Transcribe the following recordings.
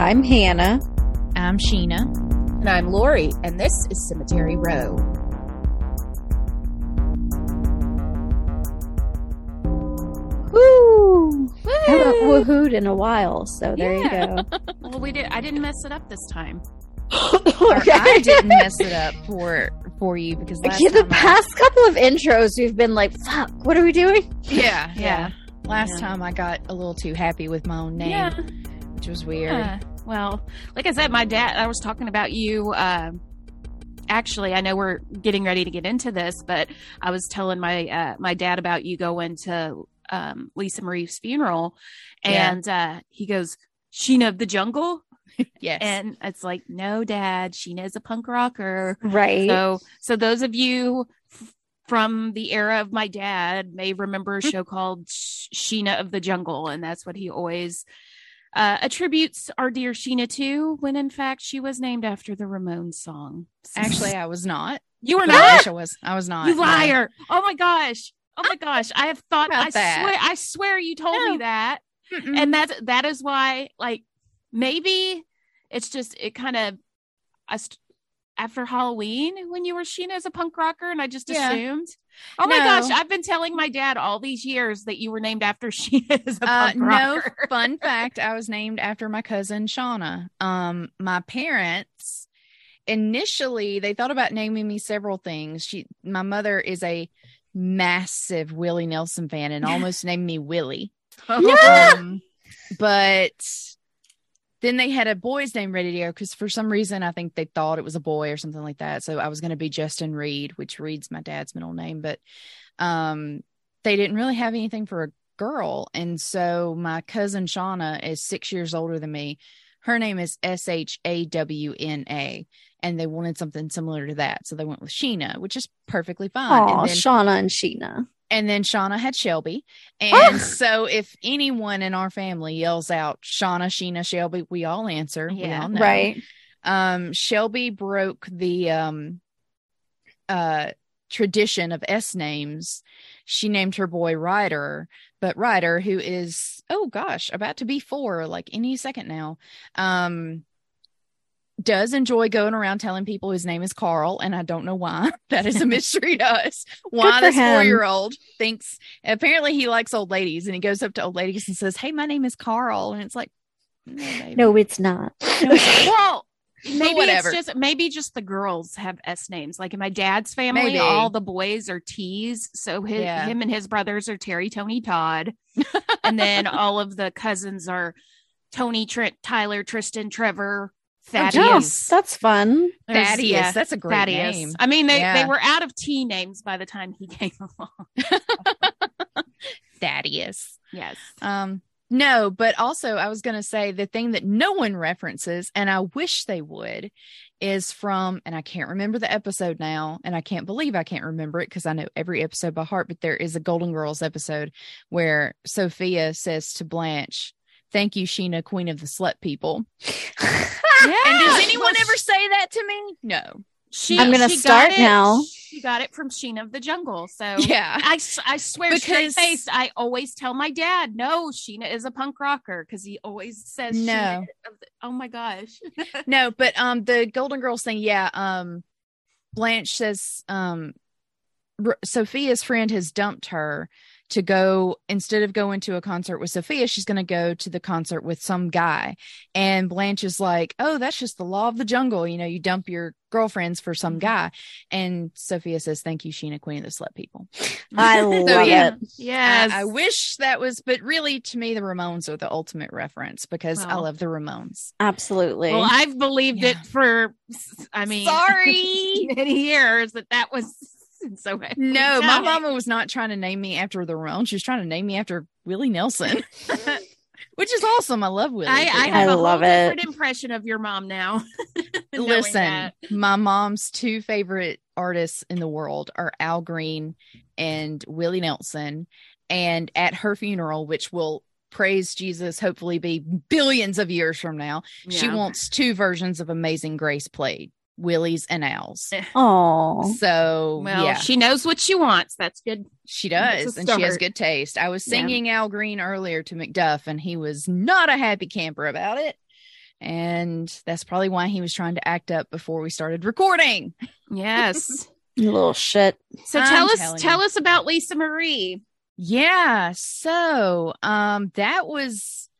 I'm Hannah. I'm Sheena. And I'm Lori, and this is Cemetery Row. Woo! Haven't woohooed in a while, so there you go. Well, we did. I didn't mess it up this time. Okay. I didn't mess it up for for you because last Yeah, the time I- past couple of intros, we've been like, "Fuck, what are we doing?" yeah, yeah. Yeah. Last Yeah. time I got a little too happy with my own name, Yeah. which was weird. Yeah. Well, like I said, my dad. I was talking about you. Uh, actually, I know we're getting ready to get into this, but I was telling my uh, my dad about you going to um, Lisa Marie's funeral, Yeah. and uh, he goes, "Sheena of the Jungle," Yes. and it's like, "No, Dad, Sheena is a punk rocker." Right. So, so those of you f- from the era of my dad may remember a show called Sheena of the Jungle, and that's what he always uh, attributes our dear Sheena to. When in fact, she was named after the Ramones song. Actually, I was not. you were But I not. wish I was. I was not. You no. liar! Oh my gosh! Oh my gosh! I have thought. I that? swear. I swear you told No. me that Mm-mm. and that's that is why like maybe it's just it kind of I st- after Halloween when you were Sheena as a punk rocker and I just Yeah. assumed. Oh my gosh, I've been telling my dad all these years that you were named after she is. a Uh, no fun fact i was named after my cousin shauna. Um my parents initially they thought about naming me several things. She my mother is a massive willie nelson fan and almost named me willie. Um, but then they had a boy's name ready to go because for some reason I think they thought it was a boy or something like that. So I was going to be Justin Reed, which Reed's my dad's middle name, but um, they didn't really have anything for a girl, and so my cousin Shauna is six years older than me. Her name is S H A W N A, and they wanted something similar to that, so they went with Sheena, which is perfectly fine. Then Shauna and Sheena. And then Shauna had Shelby. And so if anyone in our family yells out Shauna, Sheena, Shelby, we all answer. We Yeah. all know. Right. Um, Shelby broke the um uh tradition of S names. She named her boy Ryder, but Ryder, who is oh gosh, about to be four, like any second now, um does enjoy going around telling people his name is Carl, and I don't know why. That is a mystery to us. Why this four year old thinks apparently he likes old ladies, and he goes up to old ladies and says, "Hey, my name is Carl," and it's like, no. No, it's not. well, maybe it's just maybe just the girls have S names. Like in my dad's family, Maybe. all the boys are T's. So his, Yeah. him and his brothers are Terry, Tony, Todd, and then all of the cousins are Tony, Trent, Tyler, Tristan, Trevor, Thaddeus. Yes, that's fun. There's- Thaddeus. yeah, That's a great Thaddeus. name. I mean, they Yeah. they were out of T names by the time he came along. Thaddeus. Yes. Um, no, but also I was going to say the thing that no one references, and I wish they would, is from, and I can't remember the episode now, and I can't believe I can't remember it because I know every episode by heart, but there is a Golden Girls episode where Sophia says to Blanche, Thank you, Sheena, Queen of the Slut People. Yeah. And does anyone ever say that to me? No. She, I'm gonna she start it- now. She got it from Sheena of the Jungle. So Yeah. I, I swear straight Because- faced, I always tell my dad, no, Sheena is a punk rocker because he always says No. Of the- oh my gosh. no, but um the Golden Girls thing, yeah. Um Blanche says um R- Sophia's friend has dumped her to go instead of going to a concert with Sophia, she's going to go to the concert with some guy. And Blanche is like, "Oh, that's just the law of the jungle. You know, you dump your girlfriends for some mm-hmm. guy." And Sophia says, "Thank you, Sheena, Queen of the Slut People." I love yeah. it. Yes. I, I wish that was, but really, to me, the Ramones are the ultimate reference because I love the Ramones. Absolutely. Well, I've believed it for, I mean, Sorry. many years that that was so. No, my No. mama was not trying to name me after the Ramones. She was trying to name me after Willie Nelson, which is awesome. I love Willie. I, I have I a love whole it. different impression of your mom now. listen, that. my mom's two favorite artists in the world are Al Green and Willie Nelson. And at her funeral, which will praise Jesus, hopefully be billions of years from now, she wants two versions of Amazing Grace played. Willie's and Al's. Oh, So Well, yeah, she knows what she wants. That's good. she does, and she has good taste. I was Yeah. singing Al Green earlier to Macduff, and he was not a happy camper about it. And that's probably why he was trying to act up before we started recording. Yes. You little shit. So I'm tell us tell you. us about Lisa Marie. Yeah. So um that was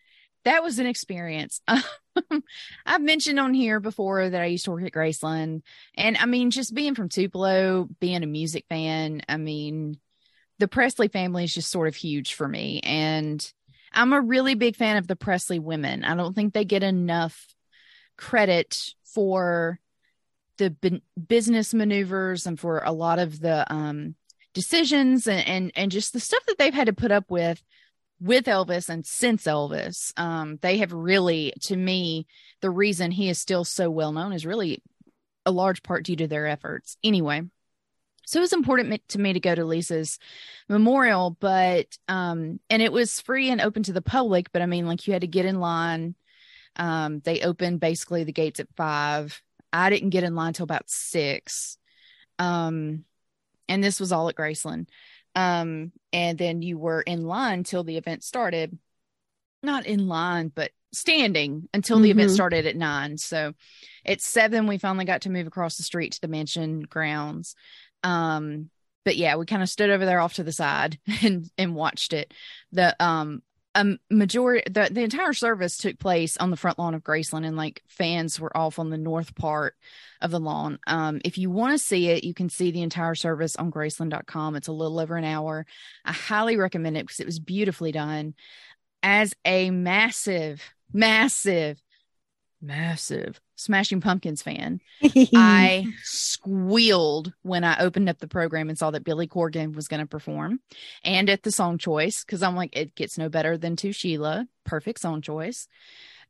that was an experience. I've mentioned on here before that I used to work at Graceland. And I mean, just being from Tupelo, being a music fan, I mean, the Presley family is just sort of huge for me. And I'm a really big fan of the Presley women. I don't think they get enough credit for the bu- business maneuvers and for a lot of the um, decisions and, and and just the stuff that they've had to put up with with Elvis and since Elvis. Um, they have really, to me, the reason he is still so well known is really a large part due to their efforts. Anyway, so it was important to me to go to Lisa's memorial, but um, and it was free and open to the public. But I mean, like you had to get in line. Um, they opened basically the gates at five. I didn't get in line till about six. Um, and this was all at Graceland. Um, and then you were in line till the event started. Not in line, but standing until the event Mhm. started at nine. So at seven, we finally got to move across the street to the mansion grounds. Um, but yeah, we kind of stood over there off to the side and and watched it. The um a majority the, the entire service took place on the front lawn of Graceland and like fans were off on the north part of the lawn. Um if you want to see it, you can see the entire service on graceland.com. It's a little over an hour. I highly recommend it because it was beautifully done. As a massive, massive, massive Smashing Pumpkins fan, I squealed when I opened up the program and saw that Billy Corgan was going to perform and at the song choice because I'm like, it gets no better than To Sheila. Perfect song choice.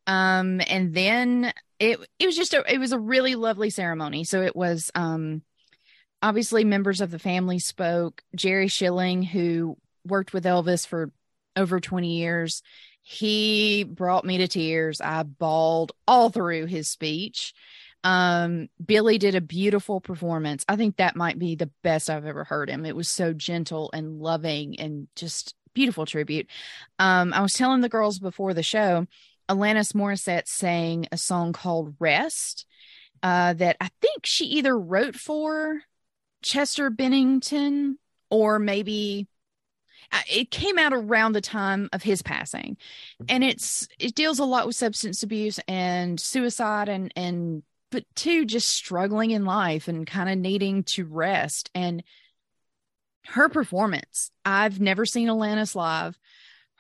Um, and then it it was just a it was a really lovely ceremony. So it was um obviously members of the family spoke. Jerry Schilling, who worked with Elvis for over 20 years, he brought me to tears. I bawled all through his speech. Um billy did a beautiful performance. I think that might be the best i've ever heard him. It was so gentle and loving and just beautiful tribute. Um i was telling the girls before the show alanis morissette sang a song called rest uh that i think she either wrote for chester bennington or maybe it came out around the time of his passing. And it's it deals a lot with substance abuse and suicide and and but two just struggling in life and kind of needing to rest. And her performance i've never seen alanis live.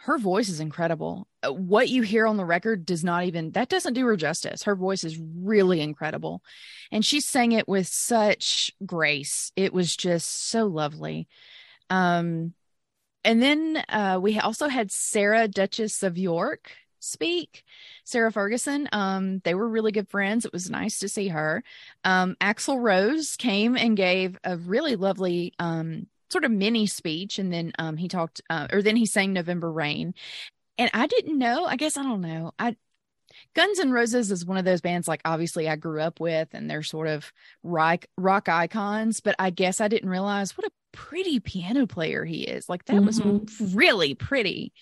Her voice is incredible. Uh, what you hear on the record does not even that doesn't do her justice. Her voice is really incredible. And she sang it with such grace. It was just so lovely. Um and then uh we also had sarah duchess of york speak. Sarah ferguson um they were really good friends. It was nice to see her. Um Axl rose came and gave a really lovely um sort of mini speech and then um he talked uh, or then he sang november rain. And i didn't know i guess i don't know. I guns N' roses is one of those bands like obviously i grew up with and they're sort of rock rock icons but i guess i didn't realize what a pretty piano player he is like that was really pretty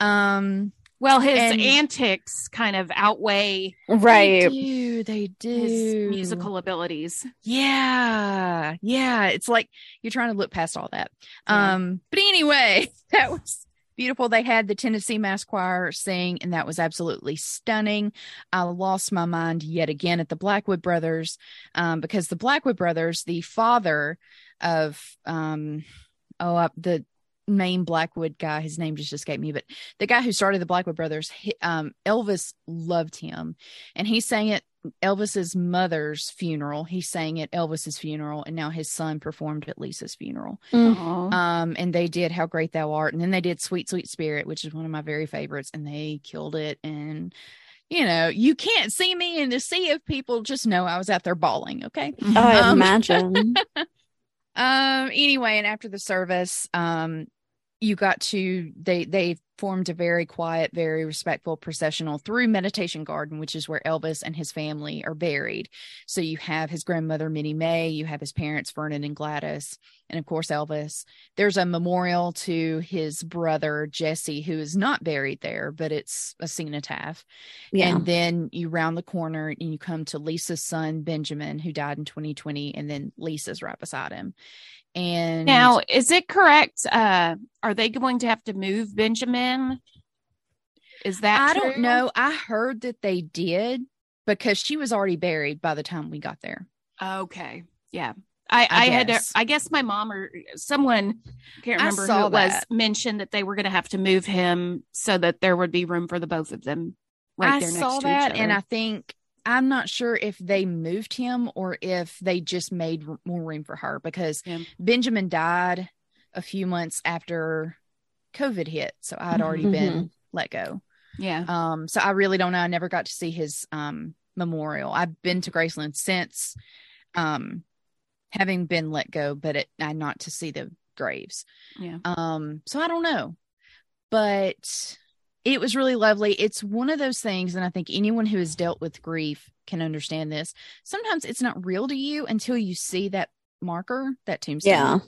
um Well, his And- antics kind of outweigh they right. do they do his musical abilities. Yeah. Yeah. It's like you're trying to look past all that. Yeah. Um, but anyway, that was beautiful. They had the Tennessee Mass Choir sing, and that was absolutely stunning. I lost my mind yet again at the Blackwood Brothers, um, because the Blackwood Brothers, the father of um oh uh, the main Blackwood guy, his name just escaped me, but the guy who started the Blackwood Brothers, he, um, Elvis loved him, and he sang at Elvis's mother's funeral. He sang at Elvis's funeral, and now his son performed at Lisa's funeral. Mm. Aw. Um, and they did "How Great Thou Art," and then they did "Sweet Sweet Spirit," which is one of my very favorites, and they killed it. And you know, you can't see me in the sea of people. Just know I was out there bawling. Okay. I Um, imagine. Um. Anyway, and after the service, um, you got to they they formed a very quiet, very respectful processional through Meditation Garden, which is where Elvis and his family are buried. So you have his grandmother, Minnie Mae, you have his parents, Vernon and Gladys, and of course, Elvis. There's a memorial to his brother, Jesse, who is not buried there, but it's a cenotaph. Yeah. And then you round the corner and you come to Lisa's son, Benjamin, who died in 2020, and then Lisa's right beside him. And Now, is it correct? Uh, are they going to have to move Benjamin? Is that I don't know. I heard that they did because she was already buried by the time we got there. Okay. Yeah. I, I I, had to. I guess my mom or someone can't remember who it was mentioned that they were going to have to move him so that there would be room for the both of them right I there next saw to that, each and. I think I'm not sure if they moved him or if they just made r- more room for her because Yeah. Benjamin died a few months after COVID hit, so I had already Mhm. been let go. yeah. Um, so I really don't know. I never got to see his um memorial. I've been to Graceland since um having been let go, but it, I not to see the graves. Yeah. Um, so I don't know, but it was really lovely. It's one of those things, and I think anyone who has dealt with grief can understand this. Sometimes it's not real to you until you see that marker, that tombstone. Yeah.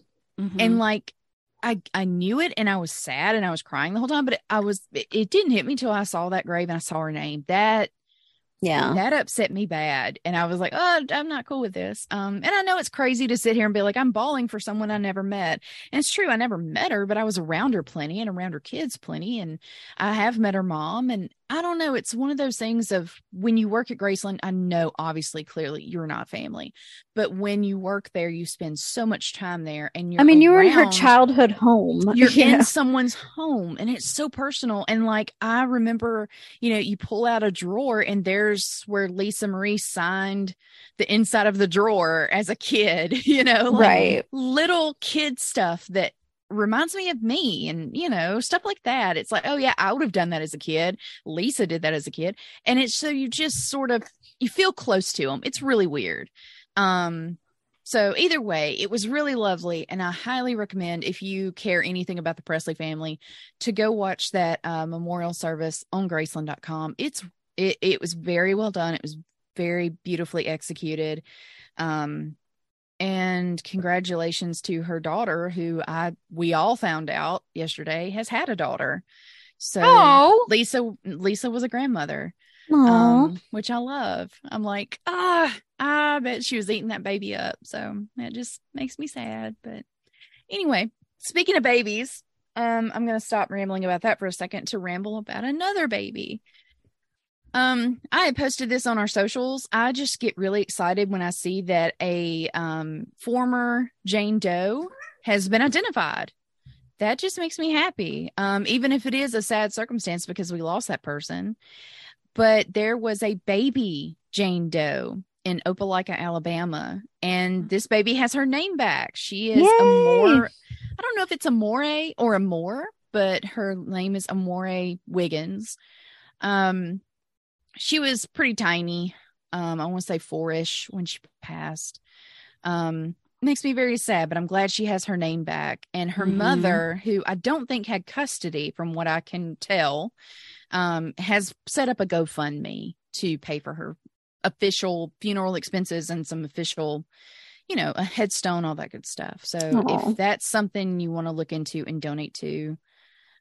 Mhm. And like, I I knew it, and I was sad, and I was crying the whole time. But it, I was, it, it didn't hit me till I saw that grave and I saw her name. That Yeah. that upset me bad and i was like oh i'm not cool with this um and i know it's crazy to sit here and be like i'm bawling for someone i never met and it's true i never met her but i was around her plenty and around her kids plenty and i have met her mom and i don't know it's one of those things of when you work at graceland i know obviously clearly you're not family but when you work there you spend so much time there and you're I mean, you were in her childhood home. you're Yeah. in someone's home and it's so personal and like i remember you know you pull out a drawer and there's where lisa marie signed the inside of the drawer as a kid you know like Right. little kid stuff that reminds me of me and you know stuff like that. It's like oh yeah i would have done that as a kid. Lisa did that as a kid. And it's so you just sort of you feel close to them it's really weird. Um so either way, it was really lovely, and I highly recommend if you care anything about the Presley family to go watch that uh, memorial service on Graceland.com. It's it it was very well done. It was very beautifully executed, um, and congratulations to her daughter, who I we all found out yesterday has had a daughter. So oh, Lisa Lisa was a grandmother um, which I love. I'm like, ah, I bet she was eating that baby up. So that just makes me sad. But anyway, speaking of babies, um, I'm gonna stop rambling about that for a second to ramble about another baby. Um, I had posted this on our socials. I just get really excited when I see that a um former Jane Doe has been identified. That just makes me happy. Um, even if it is a sad circumstance because we lost that person but there was a baby Jane Doe in Opelika, Alabama, and this baby has her name back. She is Yay! Amore. I don't know if it's Amore or Amore, but her name is Amore Wiggins. Um, she was pretty tiny. Um, I want to say four-ish when she passed. Um, makes me very sad, but I'm glad she has her name back. And her Mhm. mother, who I don't think had custody, from what I can tell, um, has set up a GoFundMe to pay for her official funeral expenses and some official, you know, a headstone, all that good stuff. So Aw. if that's something you want to look into and donate to,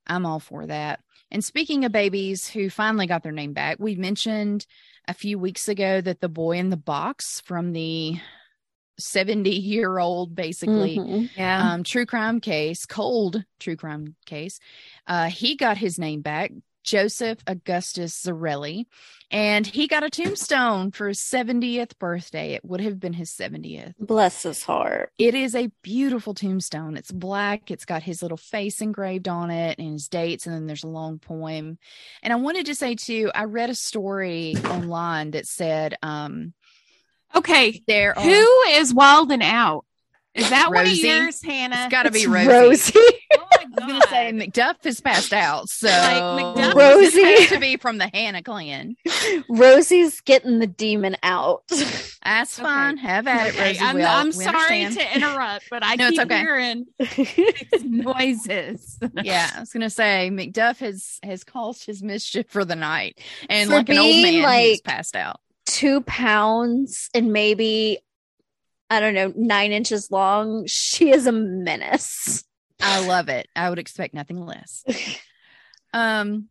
I'm all for that. And speaking of babies who finally got their name back, we mentioned a few weeks ago that the boy in the box from the 70 year old basically Mhm. yeah. um, true crime case, cold true crime case. Uh, he got his name back, Joseph Augustus Zarelli, and he got a tombstone for his 70th birthday. It would have been his 70th. Bless his heart. It is a beautiful tombstone. It's black. It's got his little face engraved on it and his dates, and then there's a long poem. And I wanted to say too, I read a story online that said um, okay. there are Who is wilding out? Is that one of Rosie. yours, Hannah? it's got to be It's Rosie. Rosie. was gonna say Macduff has passed out, so this Rosie. has to be from the Hannah clan. Rosie's getting the demon out. That's fine. Have at it, Okay, Rosie. I'm, I'm sorry understand. to interrupt, but I No, it's keep okay. hearing noises. Yeah, I was gonna say Macduff has has caused his mischief for the night, and For like an old man, he's like- passed out. Two pounds and maybe, I don't know, nine inches long. She is a menace. I love it. I would expect nothing less. Um,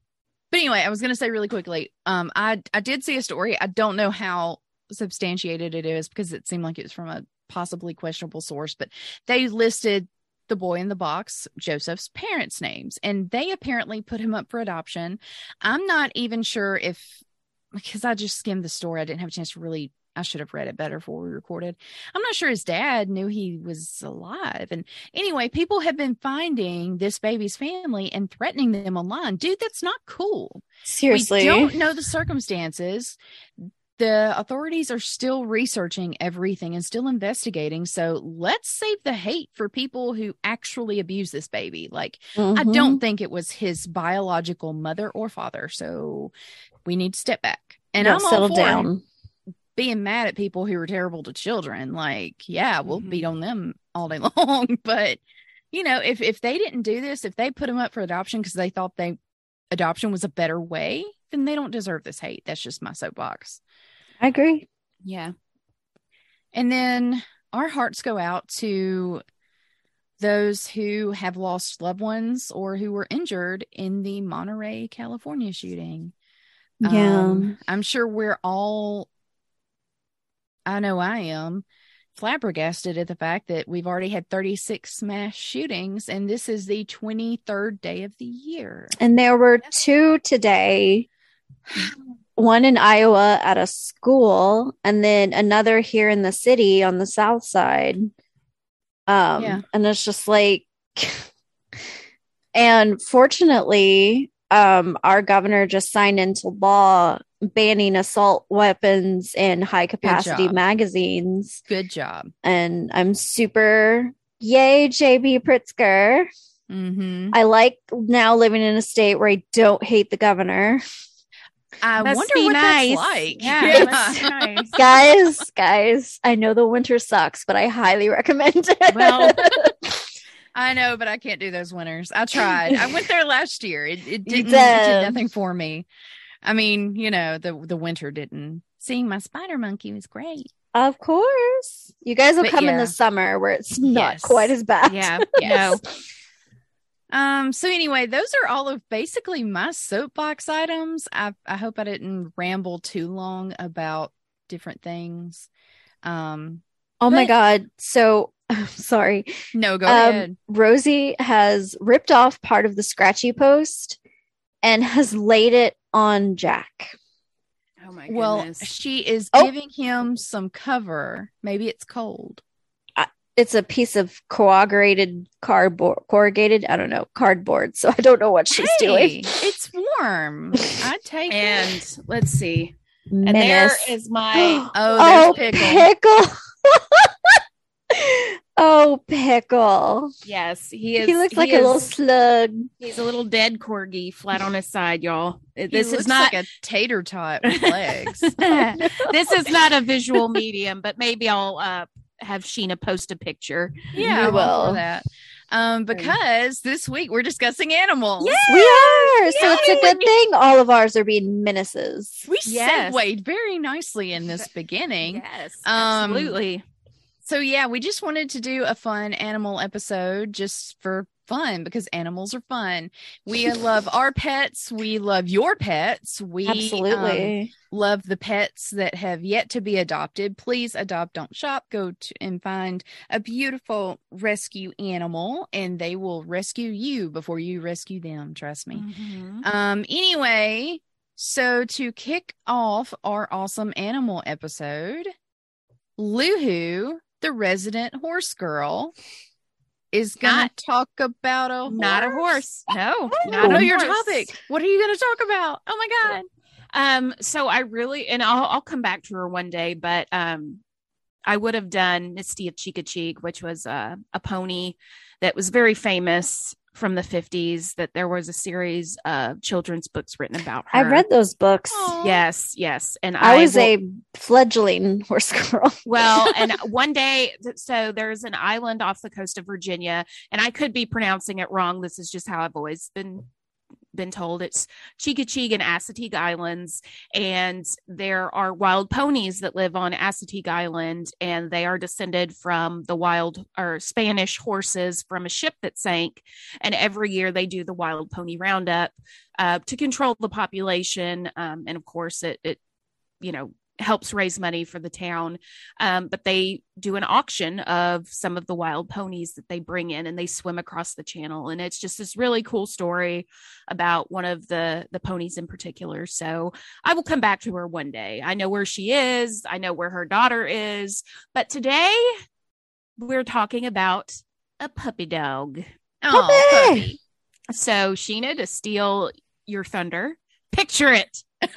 but anyway, I was gonna say really quickly. Um, I I did see a story. I don't know how substantiated it is because it seemed like it was from a possibly questionable source, but they listed the boy in the box, Joseph's parents' names, and they apparently put him up for adoption. I'm not even sure if because I just skimmed the story, I didn't have a chance to really. I should have read it better before we recorded. I'm not sure his dad knew he was alive. And anyway, people have been finding this baby's family and threatening them online. Dude, that's not cool. Seriously. We don't know the circumstances. The authorities are still researching everything and still investigating. So let's save the hate for people who actually abuse this baby. Like, I Mhm. don't think it was his biological mother or father. So we need to step back. And I'm all settle for down. Being mad at people who are terrible to children. Like, yeah, we'll Mhm. beat on them all day long. But you know, if if they didn't do this, if they put them up for adoption because they thought they adoption was a better way, then they don't deserve this hate. That's just my soapbox. I agree. Yeah. And then our hearts go out to those who have lost loved ones or who were injured in the Monterey, California shooting. Yeah. Um, I'm sure we're all, I know I am, flabbergasted at the fact that we've already had 36 mass shootings and this is the 23rd day of the year. and there were two today. One in Iowa at a school, and then another here in the city on the south side. Um, Yeah. and it's just like, and fortunately, um, our governor just signed into law banning assault weapons in high capacity job. magazines. Good job. And I'm super yay, JB Pritzker. Mm-hmm. I like now living in a state where I don't hate the governor. I Must wonder be what nice. that's like. Yeah, must be nice. guys, guys, I know the winter sucks, but I highly recommend it. Well, I know, but I can't do those winters. I tried. I went there last year. It, it didn't. It did. nothing for me. I mean, you know, the the winter didn't. Seeing my spider monkey was great. of course. You guys will But come in the summer where it's not Yes. quite as bad. yeah. Yes. No. Um. So anyway, those are all of basically my soapbox items. I I hope I didn't ramble too long about different things. Um. Oh my god. So sorry. No, go Um, ahead. Rosie has ripped off part of the scratchy post and has laid it on Jack. Oh my goodness. Well, she is Oh. giving him some cover. Maybe it's cold. It's a piece of corrugated cardboard, corrugated, I don't know, cardboard. So I don't know what she's Hey, doing. It's warm. I'd take it. and let's see. And there is my Oh, there's pickle. pickle. Oh, pickle. yes, he is He looks like he a little slug. he's a little dead corgi flat on his side, y'all. This looks is not like a tater tot with legs. this is not a visual medium, but maybe I'll uh have Sheena post a picture. Yeah, You I'm all for will. that. Um, because this week we're discussing animals. We are. So it's a good thing all of ours are being menaces. We Yes. segued very nicely in this beginning. Yes, Um, absolutely. So yeah, we just wanted to do a fun animal episode just for fun because animals are fun. We love our pets. We love your pets. We um, Absolutely. love the pets that have yet to be adopted. Please adopt, don't shop. Go to, and find a beautiful rescue animal, and they will rescue you before you rescue them. Trust me. Mhm. Um. Anyway, so to kick off our awesome animal episode, Luhu, the resident horse girl, is gonna Not- talk about a Not a horse. No, not a your horse. topic. What are you gonna talk about? Oh my god. Um, so I really, and I'll, I'll come back to her one day, but um, I would have done Misty of Chincoteague, which was uh, a pony that was very famous from the 50s that there was a series of children's books written about her. I read those books. Aw. Yes, yes. And I was will- a fledgling horse girl. well, and one day, so there's an island off the coast of Virginia, and I could be pronouncing it wrong. This is just how I've always been been told. It's Chincoteague and Assateague Islands, and there are wild ponies that live on Assateague Island, and they are descended from the wild or Spanish horses from a ship that sank. And every year they do the wild pony roundup uh, to control the population, um, and of course it it you know helps raise money for the town. Um, but they do an auction of some of the wild ponies that they bring in and they swim across the channel. And it's just this really cool story about one of the, the ponies in particular. So I will come back to her one day. I know where she is. I know where her daughter is. But today we're talking about a puppy dog. Aw, Puppy! puppy. So Sheena, to steal your thunder, picture it.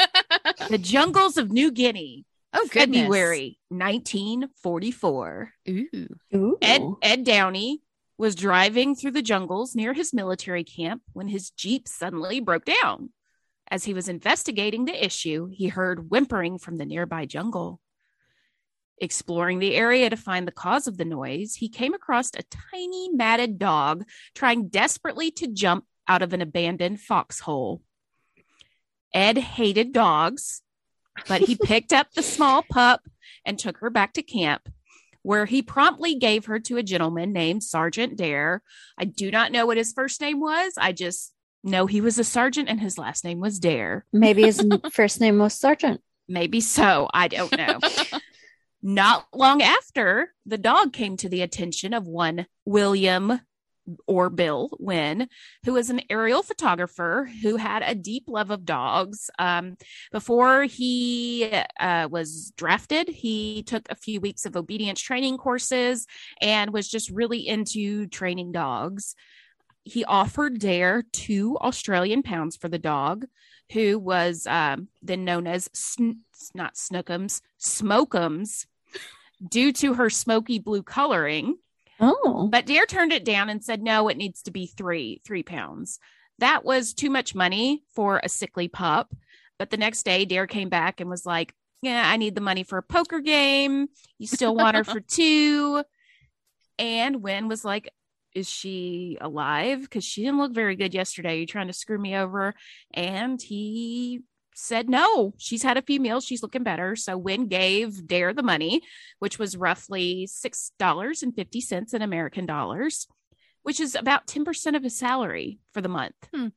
the jungles of New Guinea. Oh, goodness. February 1944. Ooh. Ooh. Ed Ed Downey was driving through the jungles near his military camp when his Jeep suddenly broke down. As he was investigating the issue, he heard whimpering from the nearby jungle. Exploring the area to find the cause of the noise, he came across a tiny matted dog trying desperately to jump out of an abandoned foxhole. Ed hated dogs, but he picked up the small pup and took her back to camp, where he promptly gave her to a gentleman named Sergeant Dare. I do not know what his first name was. I just know he was a sergeant and his last name was Dare. Maybe his first name was Sergeant. Maybe so. I don't know. Not long after, the dog came to the attention of one William or Bill Wynn, who was an aerial photographer who had a deep love of dogs. Um, before he uh, was drafted, he took a few weeks of obedience training courses and was just really into training dogs. He offered Dare two Australian pounds for the dog, who was um, then known as sn- not Snookums, Smokums, due to her smoky blue coloring. Oh. But Dare turned it down and said, no, it needs to be three, three pounds. That was too much money for a sickly pup. But the next day, Dare came back and was like, yeah, I need the money for a poker game. You still want her for two. And Wynn was like, is she alive? Because she didn't look very good yesterday. You trying to screw me over? And he said no. She's had a few meals. She's looking better. So Wynn gave Dare the money, which was roughly six dollars and fifty cents in American dollars, which is about ten percent of his salary for the month. Hmm.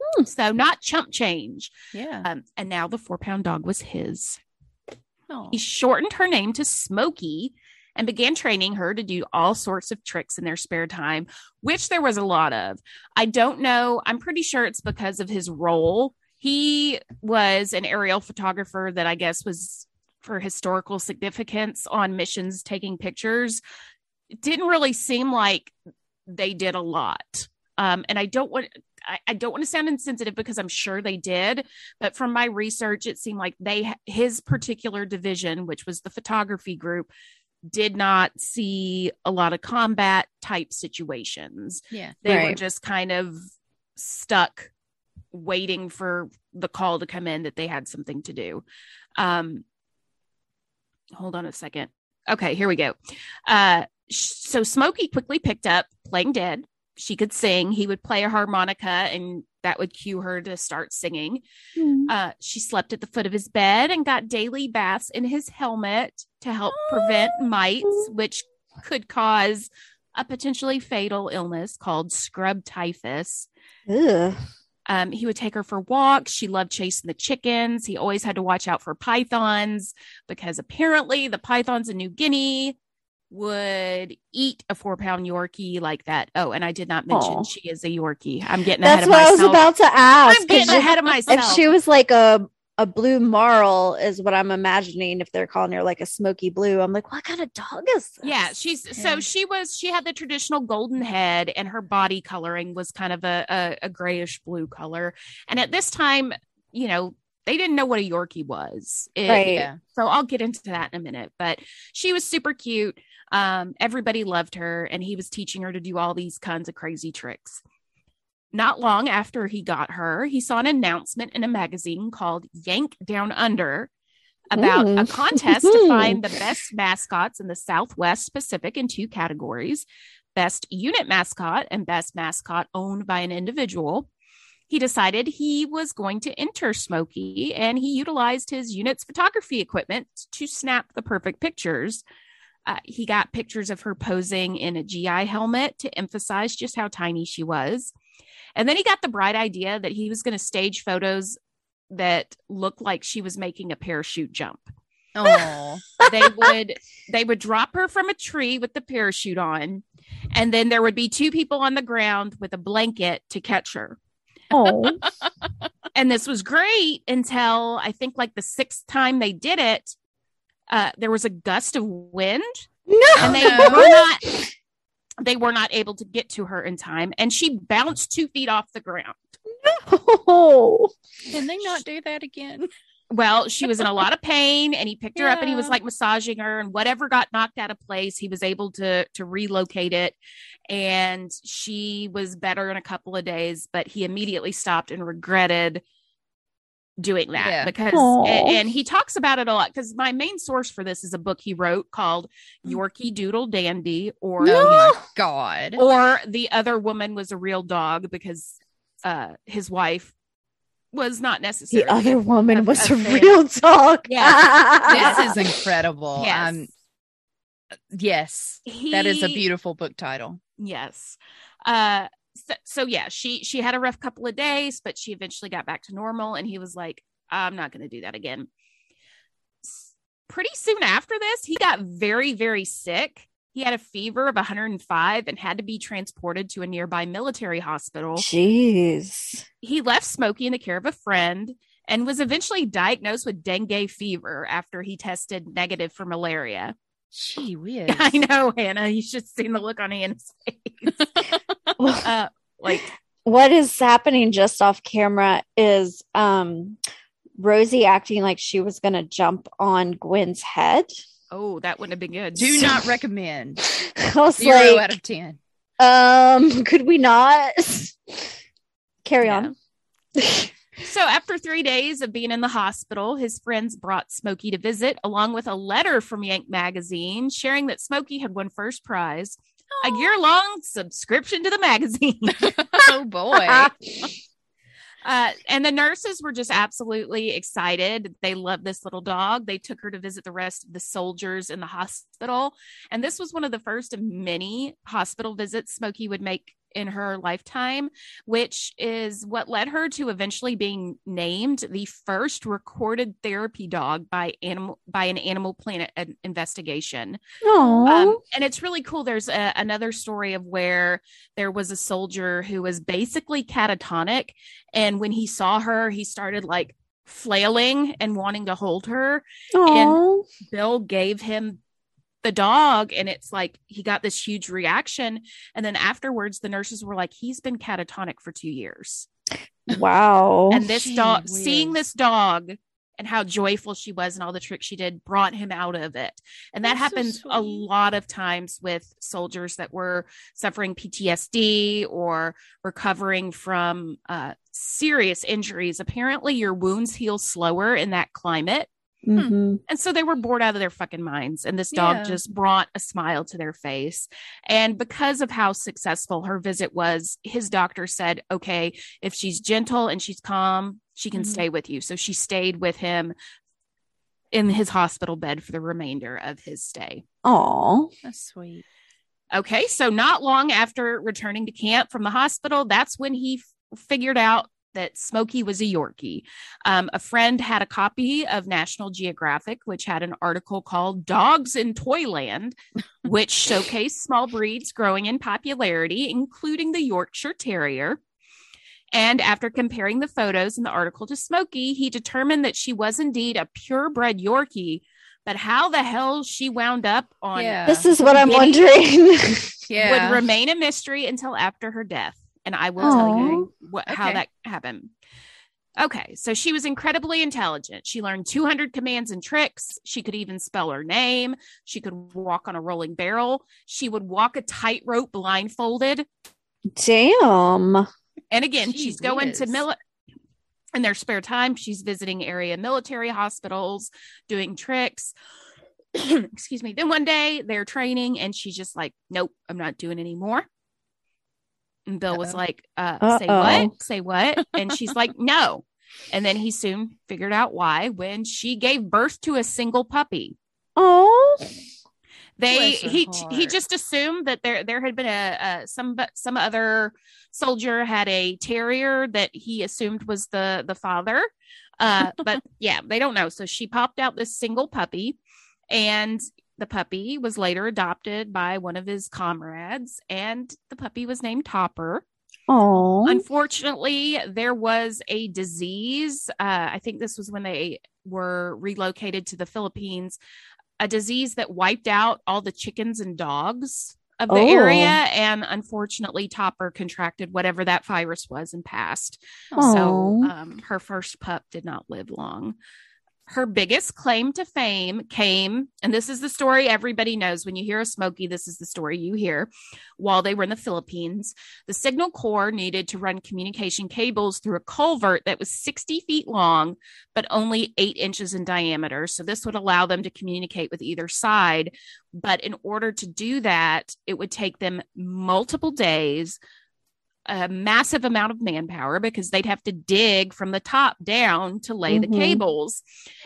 Hmm. So not chump change. Yeah. Um, and now the four pound dog was his. Oh. He shortened her name to Smokey and began training her to do all sorts of tricks in their spare time, which there was a lot of. I don't know. I'm pretty sure it's because of his role. He was an aerial photographer that I guess was for historical significance on missions taking pictures. It didn't really seem like they did a lot. Um, and I don't want I, I don't want to sound insensitive because I'm sure they did, but from my research, it seemed like they his particular division, which was the photography group, did not see a lot of combat type situations. Yeah. They were just kind of stuck waiting for the call to come in that they had something to do. Um, hold on a second. Okay, here we go. Uh, so Smokey quickly picked up playing dead. She could sing. He would play a harmonica, and that would cue her to start singing. Hmm. Uh, she slept at the foot of his bed and got daily baths in his helmet to help prevent mites, which could cause a potentially fatal illness called scrub typhus. Ugh. Um, he would take her for walks. She loved chasing the chickens. He always had to watch out for pythons because apparently the pythons in New Guinea would eat a four pound Yorkie like that. Oh, and I did not mention Aw. she is a Yorkie. I'm getting That's ahead of myself. That's what I was about to ask. I'm getting ahead of myself. If she was like a a blue marl, is what I'm imagining. If they're calling her like a smoky blue, I'm like, what kind of dog is this? Yeah, she's Yeah. so she was she had the traditional golden head and her body coloring was kind of a, a, a grayish blue color. And at this time, you know, they didn't know what a Yorkie was. It- Right. Yeah. So I'll get into that in a minute. But she was super cute. Um, everybody loved her, and he was teaching her to do all these kinds of crazy tricks. Not long after he got her, he saw an announcement in a magazine called Yank Down Under about a Mm. contest to find the best mascots in the Southwest Pacific in two categories best unit mascot and best mascot owned by an individual. He decided he was going to enter Smokey and he utilized his unit's photography equipment to snap the perfect pictures. Uh, he got pictures of her posing in a GI helmet to emphasize just how tiny she was. And then he got the bright idea that he was going to stage photos that looked like she was making a parachute jump. Oh, They would they would drop her from a tree with the parachute on, and then there would be two people on the ground with a blanket to catch her. Oh, And this was great until I think like the sixth time they did it, uh, there was a gust of wind no. and they no. were not they were not able to get to her in time and she bounced two feet off the ground Oh. can they not do that again? well she was in a lot of pain and he picked her up and he was like massaging her and whatever got knocked out of place he was able to to relocate it and she was better in a couple of days but he immediately stopped and regretted doing that Yeah. because and, and he talks about it a lot because my main source for this is a book he wrote called yorkie doodle dandy or Oh my god! or the other woman was a real dog because uh his wife was not necessary. The other woman a- was a a real dog. Yeah. this is incredible. Yes. Um, yes, that is a beautiful book title. Yes. Uh so, so yeah, she she had a rough couple of days, but she eventually got back to normal and he was like, I'm not going to do that again. S- Pretty soon after this, he got very very sick. He had a fever of 105 and had to be transported to a nearby military hospital. Jeez. he left Smokey in the care of a friend and was eventually diagnosed with dengue fever after he tested negative for malaria. Gee whiz! I know, Hannah. You should have seen the look on Hannah's face. Uh, like, what is happening just off camera is um Rosie acting like she was going to jump on Gwen's head. oh, that wouldn't have been good. Do not recommend. Zero like, out of ten. um, could we not carry Yeah. on? So, after three days of being in the hospital, his friends brought Smokey to visit, along with a letter from Yank Magazine sharing that Smokey had won first prize, a year long subscription to the magazine. Oh boy! Uh, and the nurses were just absolutely excited. They loved this little dog. They took her to visit the rest of the soldiers in the hospital. And this was one of the first of many hospital visits Smokey would make in her lifetime, which is what led her to eventually being named the first recorded therapy dog by animal by an Animal Planet uh, investigation. Oh, Um, and it's really cool. There's a, another story of where there was a soldier who was basically catatonic. And when he saw her, he started like flailing and wanting to hold her. oh, Bill gave him the dog, and it's like he got this huge reaction. And then afterwards, the nurses were like, he's been catatonic for two years. wow. and this gee dog, whiz. seeing this dog, and how joyful she was and all the tricks she did brought him out of it. And that That's so happens a lot of times with soldiers that were suffering PTSD or recovering from uh, serious injuries. Apparently, your wounds heal slower in that climate. Mhm. And so they were bored out of their fucking minds. And this dog Yeah. just brought a smile to their face. And because of how successful her visit was, his doctor said, okay, if she's gentle and she's calm, she can Mhm. stay with you. So she stayed with him in his hospital bed for the remainder of his stay. Aw. That's sweet. Okay, so not long after returning to camp from the hospital, that's when he f- figured out that Smokey was a Yorkie. Um, a friend had a copy of National Geographic, which had an article called Dogs in Toyland, which showcased small breeds growing in popularity, including the Yorkshire Terrier. And after comparing the photos in the article to Smokey, he determined that she was indeed a purebred Yorkie. But how the hell she wound up on Yeah. This is what I'm wondering. Yeah. would remain a mystery until after her death. And I will tell you what, how that happened. Okay, so she was incredibly intelligent. She learned 200 commands and tricks. She could even spell her name. She could walk on a rolling barrel. She would walk a tightrope blindfolded. Damn. And again, Gee she's going to whiz. mili- in their spare time. She's visiting area military hospitals, doing tricks. Excuse me. Then one day they're training, and she's just like, "Nope, I'm not doing anymore." And Bill was Uh-oh. like, uh, "Say Uh-oh. what? Say what?" And she's like, "No." And then he soon figured out why when she gave birth to a single puppy Oh, they Bless her he he just assumed that there there had been a, a some some other soldier had a terrier that he assumed was the the father uh but yeah they don't know so she popped out this single puppy and the puppy was later adopted by one of his comrades and the puppy was named topper oh, Unfortunately, there was a disease. Uh, I think this was when they were relocated to the Philippines, a disease that wiped out all the chickens and dogs of the Oh. area. And unfortunately, Topper contracted whatever that virus was and passed. So Oh. um, her first pup did not live long. Her biggest claim to fame came, and this is the story everybody knows. When you hear a Smokey, this is the story you hear. While they were in the Philippines, the Signal Corps needed to run communication cables through a culvert that was 60 feet long, but only eight inches in diameter. So this would allow them to communicate with either side. But in order to do that, it would take them multiple days, a massive amount of manpower because they'd have to dig from the top down to lay the Mhm. cables.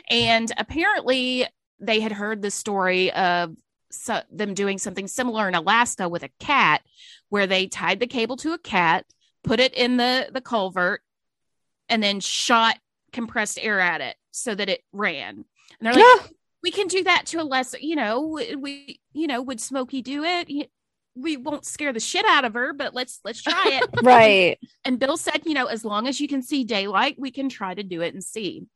And apparently, they had heard the story of so, them doing something similar in Alaska with a cat, where they tied the cable to a cat, put it in the the culvert, and then shot compressed air at it so that it ran. And they're like, Yeah. we can do that to a lesser, you know, we, you know, would Smokey do it? Y- We won't scare the shit out of her, but let's let's try it. right. And Bill said, you know, as long as you can see daylight, we can try to do it and see.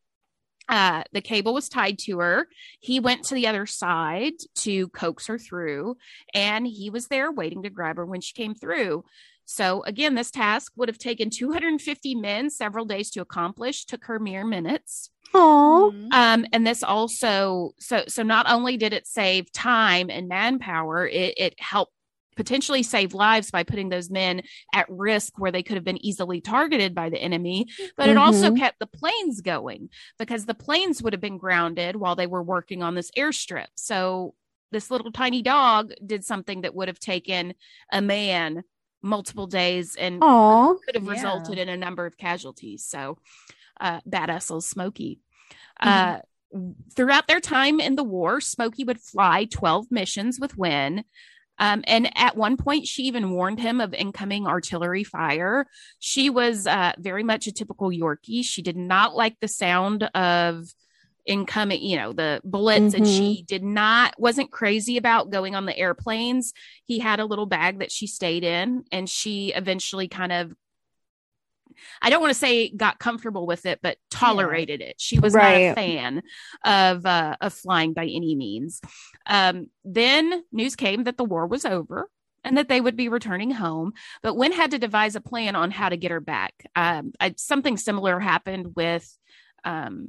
Uh, the cable was tied to her. He went to the other side to coax her through, and he was there waiting to grab her when she came through. So, again, this task would have taken 250 men several days to accomplish, took her mere minutes. Oh. Um, and this also, so so not only did it save time and manpower, it, it helped potentially save lives by putting those men at risk where they could have been easily targeted by the enemy. But it also Mhm. kept the planes going because the planes would have been grounded while they were working on this airstrip. So this little tiny dog did something that would have taken a man multiple days and oh, could have Yeah. resulted in a number of casualties. So, uh, badass old Smokey. Mm-hmm. Uh, throughout their time in the war, Smokey would fly 12 missions with Wynn. Um, and at one point, she even warned him of incoming artillery fire. She was uh, very much a typical Yorkie. She did not like the sound of incoming, you know, the bullets, and she did not, wasn't crazy about going on the airplanes. He had a little bag that she stayed in, and she eventually kind of I don't want to say got comfortable with it, but tolerated it. She was not a fan of uh, of flying by any means. Um, then news came that the war was over and that they would be returning home. But Wynn had to devise a plan on how to get her back. Um, I, something similar happened with. Um,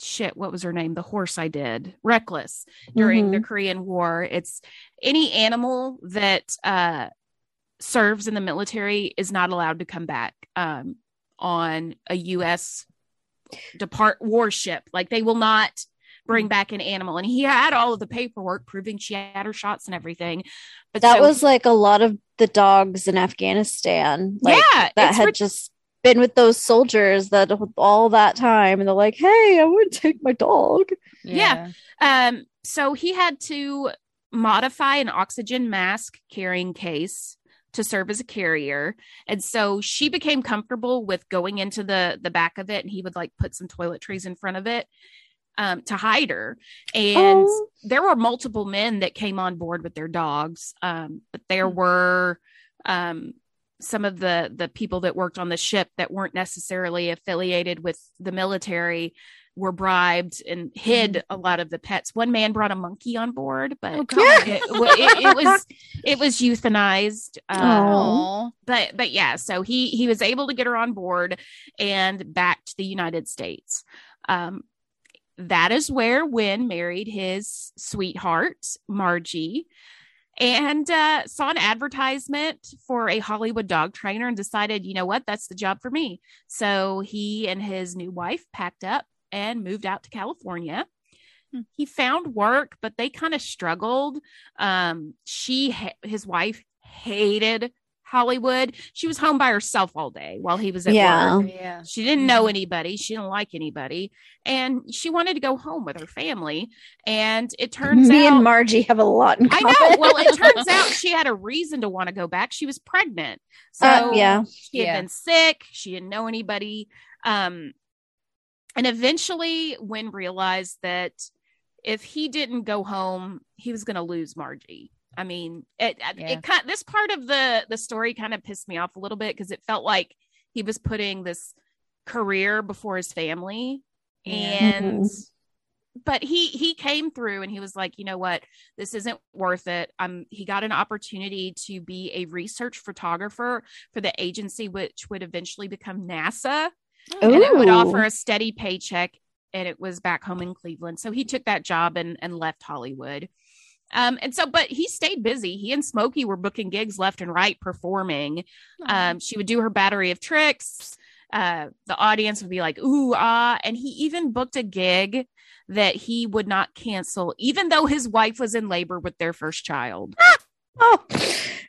shit what was her name the horse i did reckless during the korean war it's any animal that uh serves in the military is not allowed to come back um, on a U.S. depart warship. Like they will not bring back an animal. And he had all of the paperwork proving she had her shots and everything. But that so- was like a lot of the dogs in Afghanistan. Like, yeah, that had rid- just been with those soldiers that all that time, and they're like, "Hey, I want to take my dog." Yeah. Um, so he had to modify an oxygen mask carrying case to serve as a carrier. And so she became comfortable with going into the the back of it and he would like put some toiletries in front of it um to hide her. And Oh. there were multiple men that came on board with their dogs. Um, but there Hmm. were um some of the the people that worked on the ship that weren't necessarily affiliated with the military were bribed and hid a lot of the pets. One man brought a monkey on board, but Oh it, it, it was it was euthanized. Aw. but but yeah, so he he was able to get her on board and back to the United States. Um, that is where Wynn married his sweetheart Margie. and uh, saw an advertisement for a Hollywood dog trainer and decided, you know what, that's the job for me. So he and his new wife packed up and moved out to California. Hmm. He found work, but they kind of struggled. Um, she, his wife, hated Hollywood. She was home by herself all day while he was at Yeah. work. Yeah. She didn't know anybody. She didn't like anybody. And she wanted to go home with her family. And it turns Me out and Margie have a lot in I common. know. Well, it turns out she had a reason to want to go back. She was pregnant. So Uh, yeah. she had Yeah. been sick. She didn't know anybody. Um, and eventually, Wynn realized that if he didn't go home, he was going to lose Margie. I mean, it, it, Yeah. it kind this part of the the story kind of pissed me off a little bit because it felt like he was putting this career before his family, Yeah. and Mhm. but he he came through and he was like you know what this isn't worth it um he got an opportunity to be a research photographer for the agency which would eventually become nasa and it would offer a steady paycheck and it was back home in cleveland so he took that job and and left hollywood um and so but he stayed busy he and smokey were booking gigs left and right performing um, she would do her battery of tricks. Uh, the audience would be like, ooh, ah. And he even booked a gig that he would not cancel, even though his wife was in labor with their first child. Oh,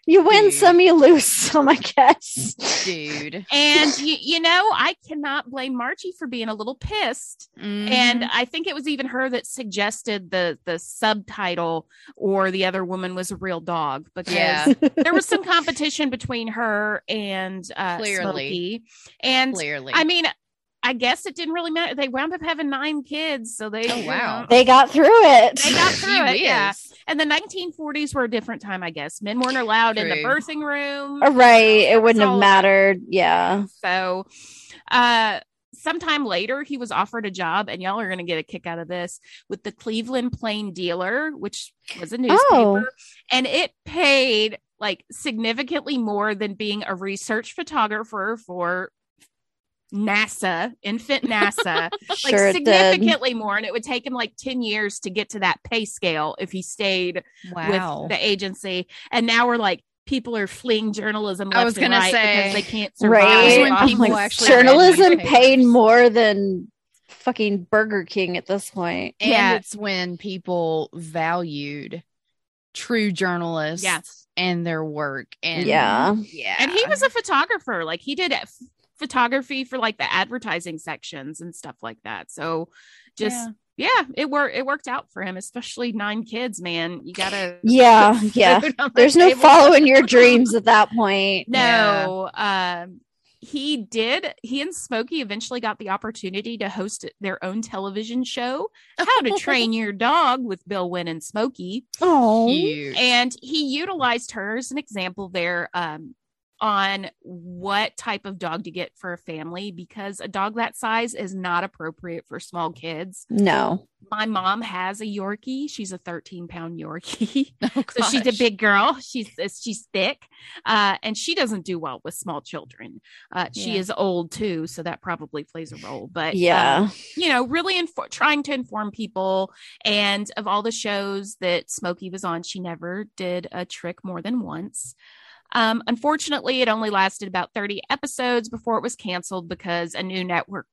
you win Dude. some, you lose some, I guess. Dude. And, you, you know, I cannot blame Margie for being a little pissed. Mm-hmm. And I think it was even her that suggested the the subtitle or the other woman was a real dog because Yeah. there was some competition between her and uh, Clearly. Smokey. And clearly. I mean, I guess it didn't really matter. They wound up having nine kids, so they oh, wow know, they got through it. They got through Gee it, yeah. And the 1940s were a different time, I guess. Men weren't allowed in the birthing room. Uh, right. There It wouldn't was have mattered. Yeah. So, uh, sometime later, he was offered a job, and y'all are going to get a kick out of this with the Cleveland Plain Dealer, which was a newspaper, Oh. and it paid like significantly more than being a research photographer for NASA, infant NASA, like Sure it did. significantly more. And it would take him like 10 years to get to that pay scale if he stayed Wow. with the agency. And now we're like, people are fleeing journalism I was and gonna say- because they can't survive. Right. when people Like, actually journalism paid more than fucking Burger King at this point. and Yeah. it's when people valued true journalists Yeah. and their work. And Yeah. yeah. and he was a photographer. Like he did f- photography for like the advertising sections and stuff like that. So just Yeah. yeah, it worked. It worked out for him, especially nine kids. Man, you gotta Yeah. Yeah. food the There's no table. following your dreams at that point. No, um, he did. He and Smokey eventually got the opportunity to host their own television show, How to Train Your Dog with Bill Wynn and Smokey. Oh. And he utilized her as an example there um, on what type of dog to get for a family because a dog that size is not appropriate for small kids. No. My mom has a Yorkie. She's a 13 pound Yorkie. Oh, So she's a big girl. She's she's thick, uh, and she doesn't do well with small children. Uh, she Yeah. is old too, so that probably plays a role. But Yeah. um, you know, really trying to inform people. And of all the shows that Smokey was on, she never did a trick more than once. Um, unfortunately, it only lasted about 30 episodes before it was canceled because a new network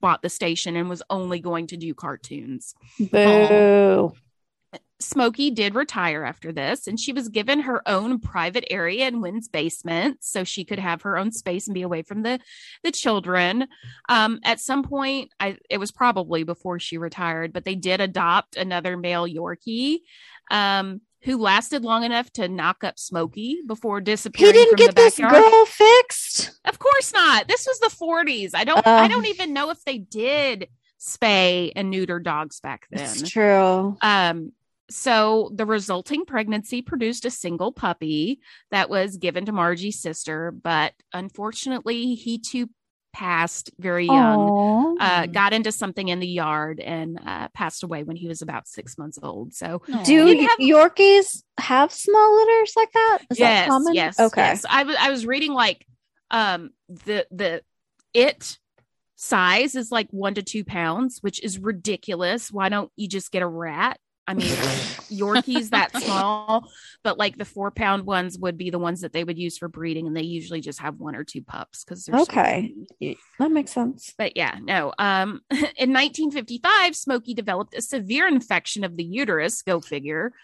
bought the station and was only going to do cartoons. Boo. Smokey did retire after this, and she was given her own private area in Wynn's basement so she could have her own space and be away from the the children. Um, at some point, I it was probably before she retired, but they did adopt another male Yorkie. Um, who lasted long enough to knock up Smokey before disappearing. He didn't get this girl fixed. Of course not. This was the 40s. I don't I Um. don't even know if they did spay and neuter dogs back then. It's true. Um, so the resulting pregnancy produced a single puppy that was given to Margie's sister, but unfortunately, he too passed very young. Uh, got into something in the yard and uh, passed away when he was about six months old. So, Do Did have- Yorkies have small litters like that? Is yes, that common? yes, Okay. yes. I I was reading like um the the it size is like one to two pounds, which is ridiculous. Why don't you just get a rat? I mean, Yorkies that small, but like the four pound ones would be the ones that they would use for breeding, and they usually just have one or two pups because they're Okay. tiny. That makes sense. But yeah, no. Um, in 1955, Smokey developed a severe infection of the uterus. Go figure.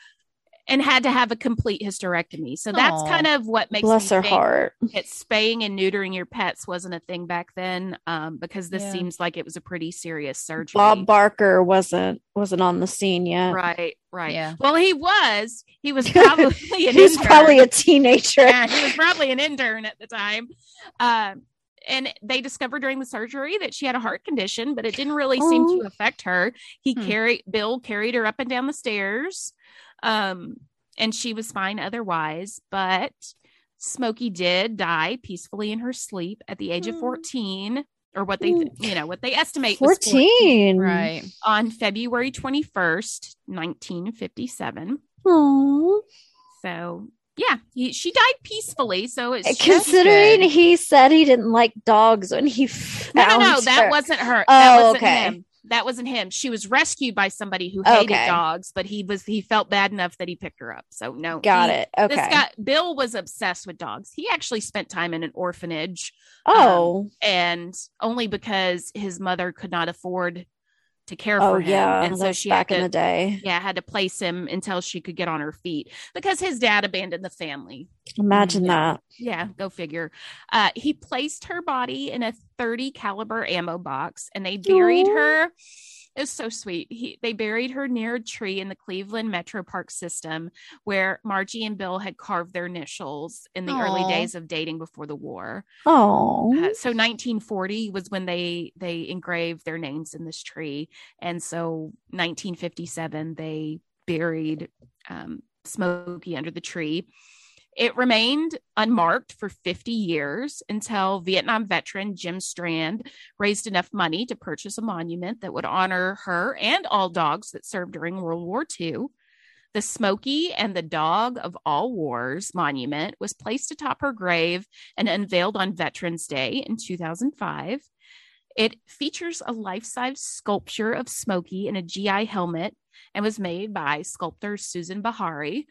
And had to have a complete hysterectomy. So that's Aw. kind of what makes Bless me her think heart. that spaying and neutering your pets wasn't a thing back then. Um, because this Yeah. seems like it was a pretty serious surgery. Bob Barker wasn't wasn't on the scene yet. Right, right. Yeah. Well, he was. He was probably an He's intern. probably a teenager. Yeah, he was probably an intern at the time. Um, and they discovered during the surgery that she had a heart condition, but it didn't really seem Oh. to affect her. He Hmm. carried Bill carried her up and down the stairs, um, and she was fine otherwise. But Smokey did die peacefully in her sleep at the age of Hmm. fourteen, or what they you know what they estimate was 14. Right. on February twenty first, nineteen fifty seven. Aw. So yeah, he, she died peacefully. So Considering he said he didn't like dogs when he found no, no, that her. wasn't her. Oh, that wasn't okay. him. That wasn't him. She was rescued by somebody who hated Okay. dogs, but he was he felt bad enough that he picked her up. So no, Got he- it. Okay. This guy Bill was obsessed with dogs. He actually spent time in an orphanage, um, oh, and only because his mother could not afford to care oh for him, yeah. and so she back had in to, the day. yeah had to place him until she could get on her feet because his dad abandoned the family. Imagine Yeah. that. Yeah, go figure. Uh, he placed her body in a 30 caliber ammo box and they buried Aw. her. It was so sweet. He, they buried her near a tree in the Cleveland Metro Park system where Margie and Bill had carved their initials in the early days of dating before the war. Oh, Uh, so 1940 was when they they engraved their names in this tree, and so 1957 they buried um, Smokey under the tree. It remained unmarked for 50 years until Vietnam veteran Jim Strand raised enough money to purchase a monument that would honor her and all dogs that served during World War II. The Smoky and the Dog of All Wars monument was placed atop her grave and unveiled on Veterans Day in 2005. It features a life size sculpture of Smokey in a GI helmet and was made by sculptor Susan Bahary.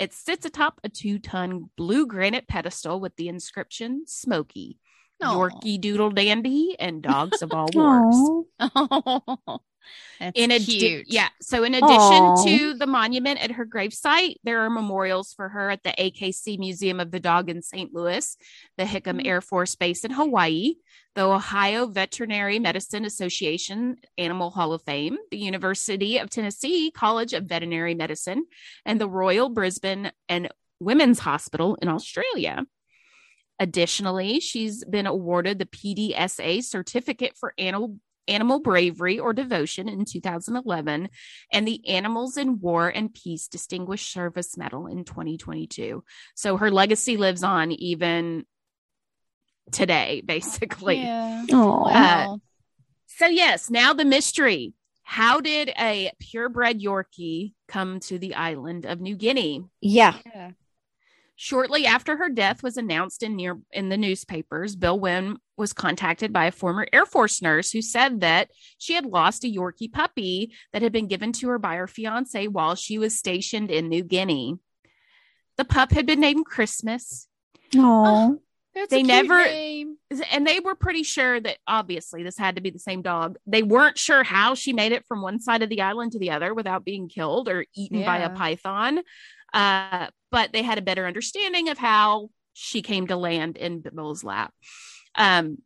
It sits atop a two ton blue granite pedestal with the inscription Smokey, Aw. Yorkie Doodle Dandy, and Dogs of All Wars. Aw. That's in a cute. yeah so in addition Aw. to the monument at her gravesite there are memorials for her at the akc museum of the dog in st louis the hickam Mm. air force base in hawaii the ohio veterinary medicine association animal hall of fame the university of tennessee college of veterinary medicine and the royal brisbane and women's hospital in australia Additionally, she's been awarded the PDSA certificate for animal animal bravery or devotion in 2011 and the Animals in War and Peace Distinguished Service Medal in 2022. So her legacy lives on even today, basically. Yeah. Aw. Wow. So, yes, now the mystery. How did a purebred Yorkie come to the island of New Guinea? yeah. yeah. Shortly after her death was announced in near in the newspapers, Bill Wynn was contacted by a former Air Force nurse who said that she had lost a Yorkie puppy that had been given to her by her fiance while she was stationed in New Guinea. The pup had been named Christmas, Oh, That's They a cute never- name. and they were pretty sure that obviously this had to be the same dog. They weren't sure how she made it from one side of the island to the other without being killed or eaten by a python. Uh, but they had a better understanding of how she came to land in Bill's lap. Um,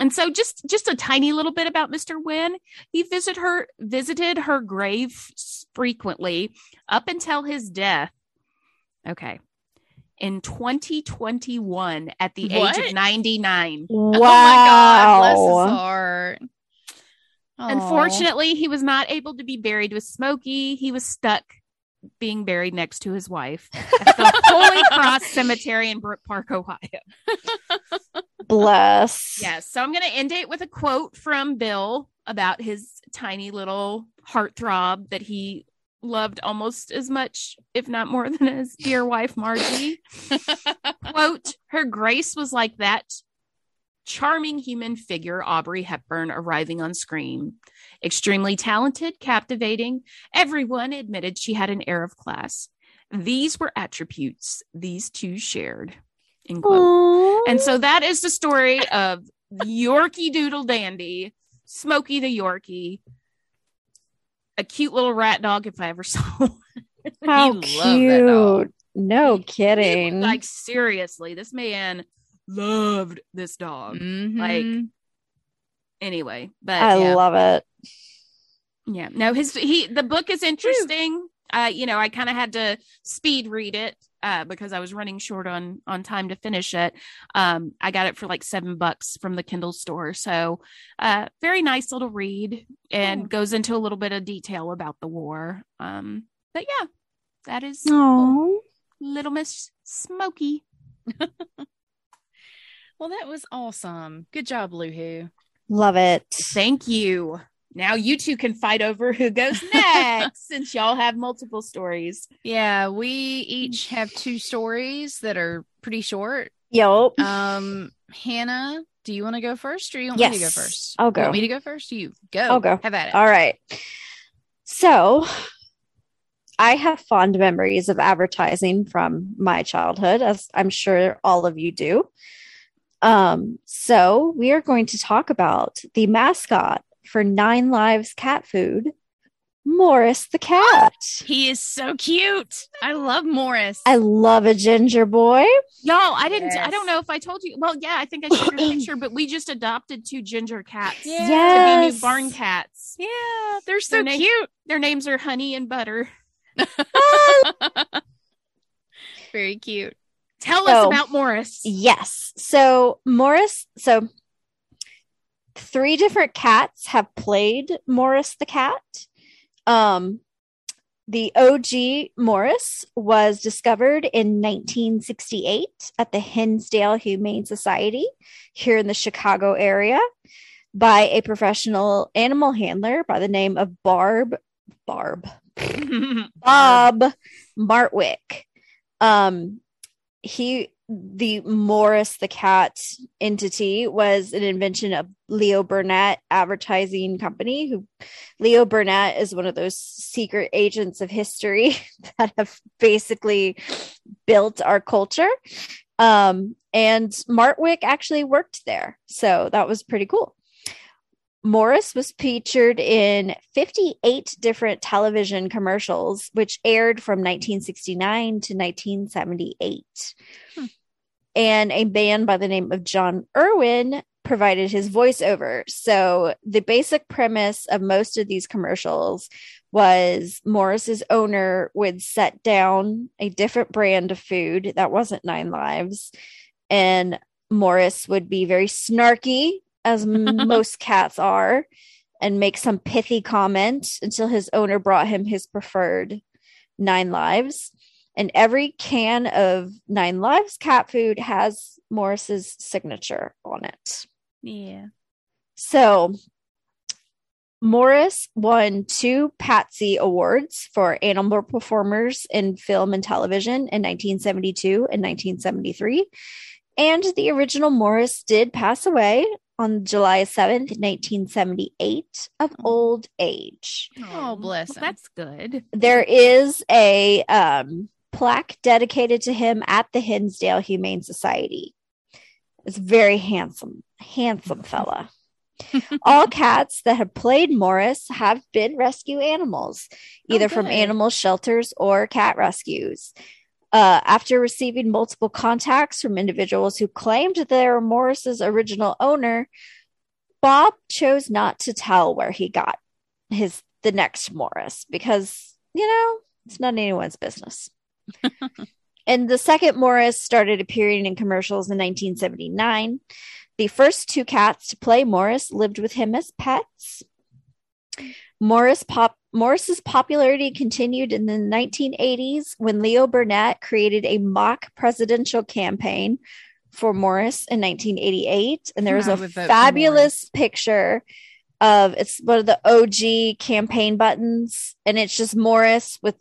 and so just just a tiny little bit about Mr. Wynn. He visited her visited her grave frequently up until his death. Okay. In 2021 at the age of 99. wow. Oh my God. Bless his heart. Aw. Unfortunately, he was not able to be buried with Smokey. He was stuck being buried next to his wife at the Holy Cross Cemetery in Brook Park, Ohio. Bless. Yes. So I'm going to end it with a quote from Bill about his tiny little heartthrob that he loved almost as much, if not more than his dear wife, Margie. quote, her grace was like that charming human figure Audrey Hepburn arriving on screen. Extremely talented, captivating, everyone admitted she had an air of class. These were attributes these two shared. End And so that is the story of Yorkie Doodle Dandy, Smokey the Yorkie, a cute little rat dog if I ever saw one. how He loved that dog. cute. No kidding. Like seriously, this man loved this dog. Mhm. Anyway, but I yeah. love it. Yeah. No, his he the book is interesting. Uh, you know, I kind of had to speed read it uh because I was running short on on time to finish it. Um, I got it for like seven bucks from the Kindle store. So uh very nice little read and Cool. goes into a little bit of detail about the war. Um, but yeah, that is Oh, little Miss Smokey. Well, that was awesome. Good job, Luhu. love it. Thank you. Now you two can fight over who goes next since y'all have multiple stories. Yeah, we each have two stories that are pretty short. Yo, Um, Hannah, do you want to go first or you want me to go first? I'll You go. want me to go first? You go. I'll go. Have at it. All right. So I have fond memories of advertising from my childhood, as I'm sure all of you do. Um, so we are going to talk about the mascot for Nine Lives cat food, Morris the cat. He is so cute. I love Morris. I love a ginger boy. Y'all, I didn't. I don't know if I told you. Well, yeah, I think I showed you a picture, but we just adopted two ginger cats Yeah. to be new barn cats. yeah, they're so Their name- cute. Their names are Honey and Butter. Very cute. Tell So- us about Morris. Yes. So Morris, so three different cats have played Morris the cat. Um the OG Morris was discovered in 1968 at the Hinsdale Humane Society here in the Chicago area by a professional animal handler by the name of Barb Barb Bob Martwick. Um, he, the Morris the cat entity, was an invention of Leo Burnett Advertising Company. Who Leo Burnett is one of those secret agents of history that have basically built our culture. Um, and Martwick actually worked there, so that was pretty cool. Morris was featured in 58 different television commercials, which aired from 1969 to 1978. Hmm. And a band by the name of John Erwin provided his voiceover. So the basic premise of most of these commercials was Morris's owner would set down a different brand of food that wasn't Nine Lives, and Morris would be very snarky, as most cats are, and make some pithy comment until his owner brought him his preferred Nine Lives. And every can of Nine Lives cat food has Morris's signature on it. Yeah. So Morris won two Patsy Awards for animal performers in film and television in 1972 and 1973. And the original Morris did pass away on July 7th, 1978, of old age. Oh, bless Well, that's good. There is a um, plaque dedicated to him at the Hinsdale Humane Society. It's very handsome, handsome fella. All cats that have played Morris have been rescue animals, either from animal shelters or cat rescues. Uh, after receiving multiple contacts from individuals who claimed they were Morris's original owner, Bob chose not to tell where he got his the next Morris because you know it's not anyone's business. and the second Morris started appearing in commercials in 1979. The first two cats to play Morris lived with him as pets. Morris pop Morris's popularity continued in the 1980s when Leo Burnett created a mock presidential campaign for Morris in 1988 and there was a fabulous picture of it's one of the OG campaign buttons and it's just Morris with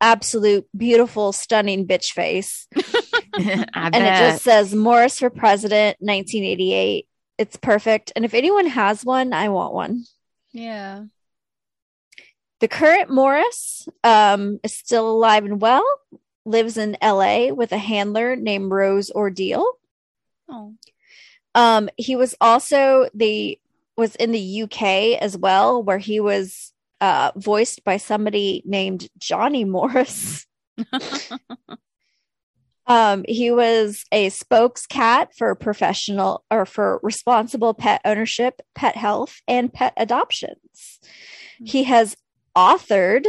absolute beautiful stunning bitch face and bet. it just says Morris for president 1988. It's perfect. And if anyone has one, I want one. Yeah. The current Morris um, is still alive and well, lives in LA with a handler named Rose Ordile. Oh. Um, he was also the was in the UK as well, where he was uh, voiced by somebody named Johnny Morris. Um, he was a spokes cat for professional or for responsible pet ownership, pet health, and pet adoptions. He has authored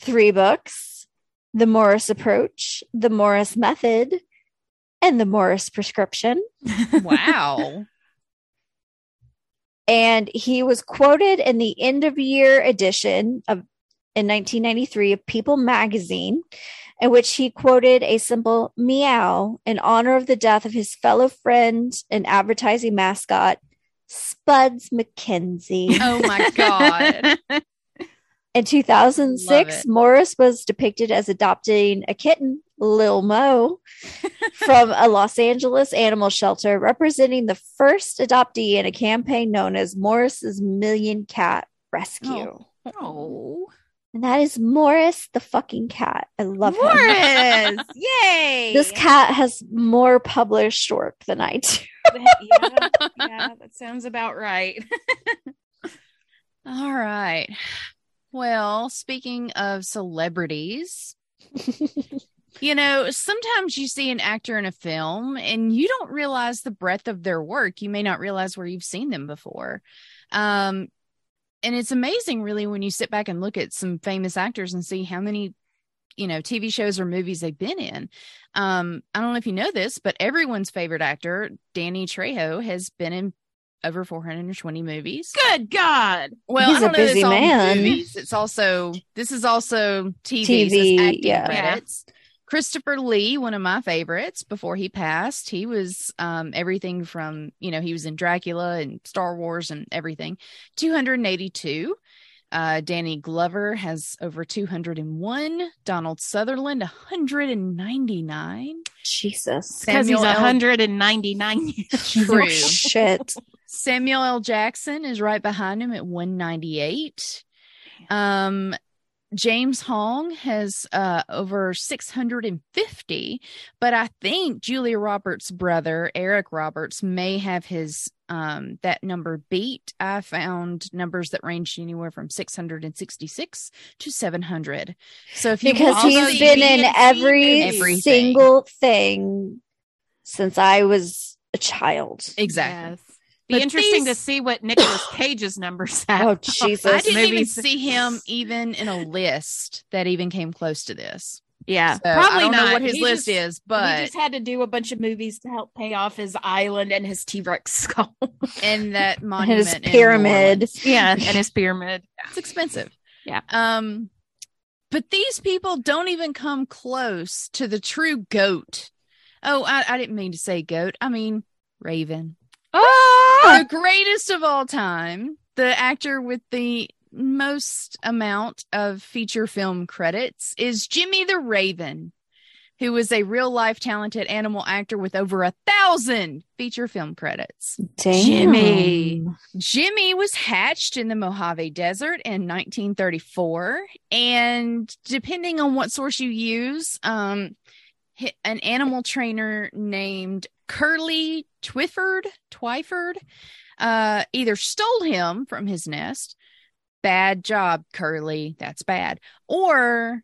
three books The Morris Approach, The Morris Method, and The Morris Prescription. wow. And he was quoted in the end of year edition of in 1993 of People magazine, in which he quoted a simple meow in honor of the death of his fellow friend and advertising mascot, Spuds MacKenzie. Oh my God. In 2006. Morris was depicted as adopting a kitten, Lil Mo, from a Los Angeles animal shelter, representing the first adoptee in a campaign known as Morris's Million Cat Rescue. oh. oh. And that is Morris the fucking cat. I love him. Morris. Yay. This cat has more published work than I do. yeah, yeah, that sounds about right. All right. Well, speaking of celebrities, you know, sometimes you see an actor in a film and you don't realize the breadth of their work. You may not realize where you've seen them before. Um, and it's amazing, really, when you sit back and look at some famous actors and see how many, you know, TV shows or movies they've been in. Um, I don't know if you know this, but everyone's favorite actor, Danny Trejo, has been in over 420 movies. Good God. Well, He's I don't a know busy it's man. Movies. It's also this is also TV, TV, acting yeah. credits. Christopher Lee, one of my favorites, before he passed, he was um, everything from you know he was in Dracula and Star Wars and everything. Two hundred and eighty-two. Uh, Danny Glover has over 201. Donald Sutherland, 199. Jesus. Because he's Samuel L. 199 True. Oh, shit. Samuel L. Jackson is right behind him at 198. Um, James Hong has uh, over 650, but I think Julia Roberts' brother, Eric Roberts, may have his um, that number beat. I found numbers that ranged anywhere from 666 to 700. So if you Because he's been in every everything. single thing since I was a child. exactly. Yes. Be But interesting these- to see what Nicolas Cage's numbers have. Oh, Jesus. I didn't even movies. see him even in a list that even came close to this. Yeah, So probably I don't not. know what his He list just- is, but he just had to do a bunch of movies to help pay off his island and his T Rex skull. and that monument, His pyramid. New yeah, and his pyramid. it's expensive. Yeah. Um, but these people don't even come close to the true goat. Oh, I, I didn't mean to say goat. I mean Raven, Oh, the greatest of all time, the actor with the most amount of feature film credits is Jimmy the Raven, who is a real life talented animal actor with over a thousand feature film credits. Damn. Jimmy. Jimmy was hatched in the Mojave Desert in 1934, and depending on what source you use, um, an animal trainer named Curly Twyford, Twyford, uh, either stole him from his nest. Bad job, Curly. That's bad. Or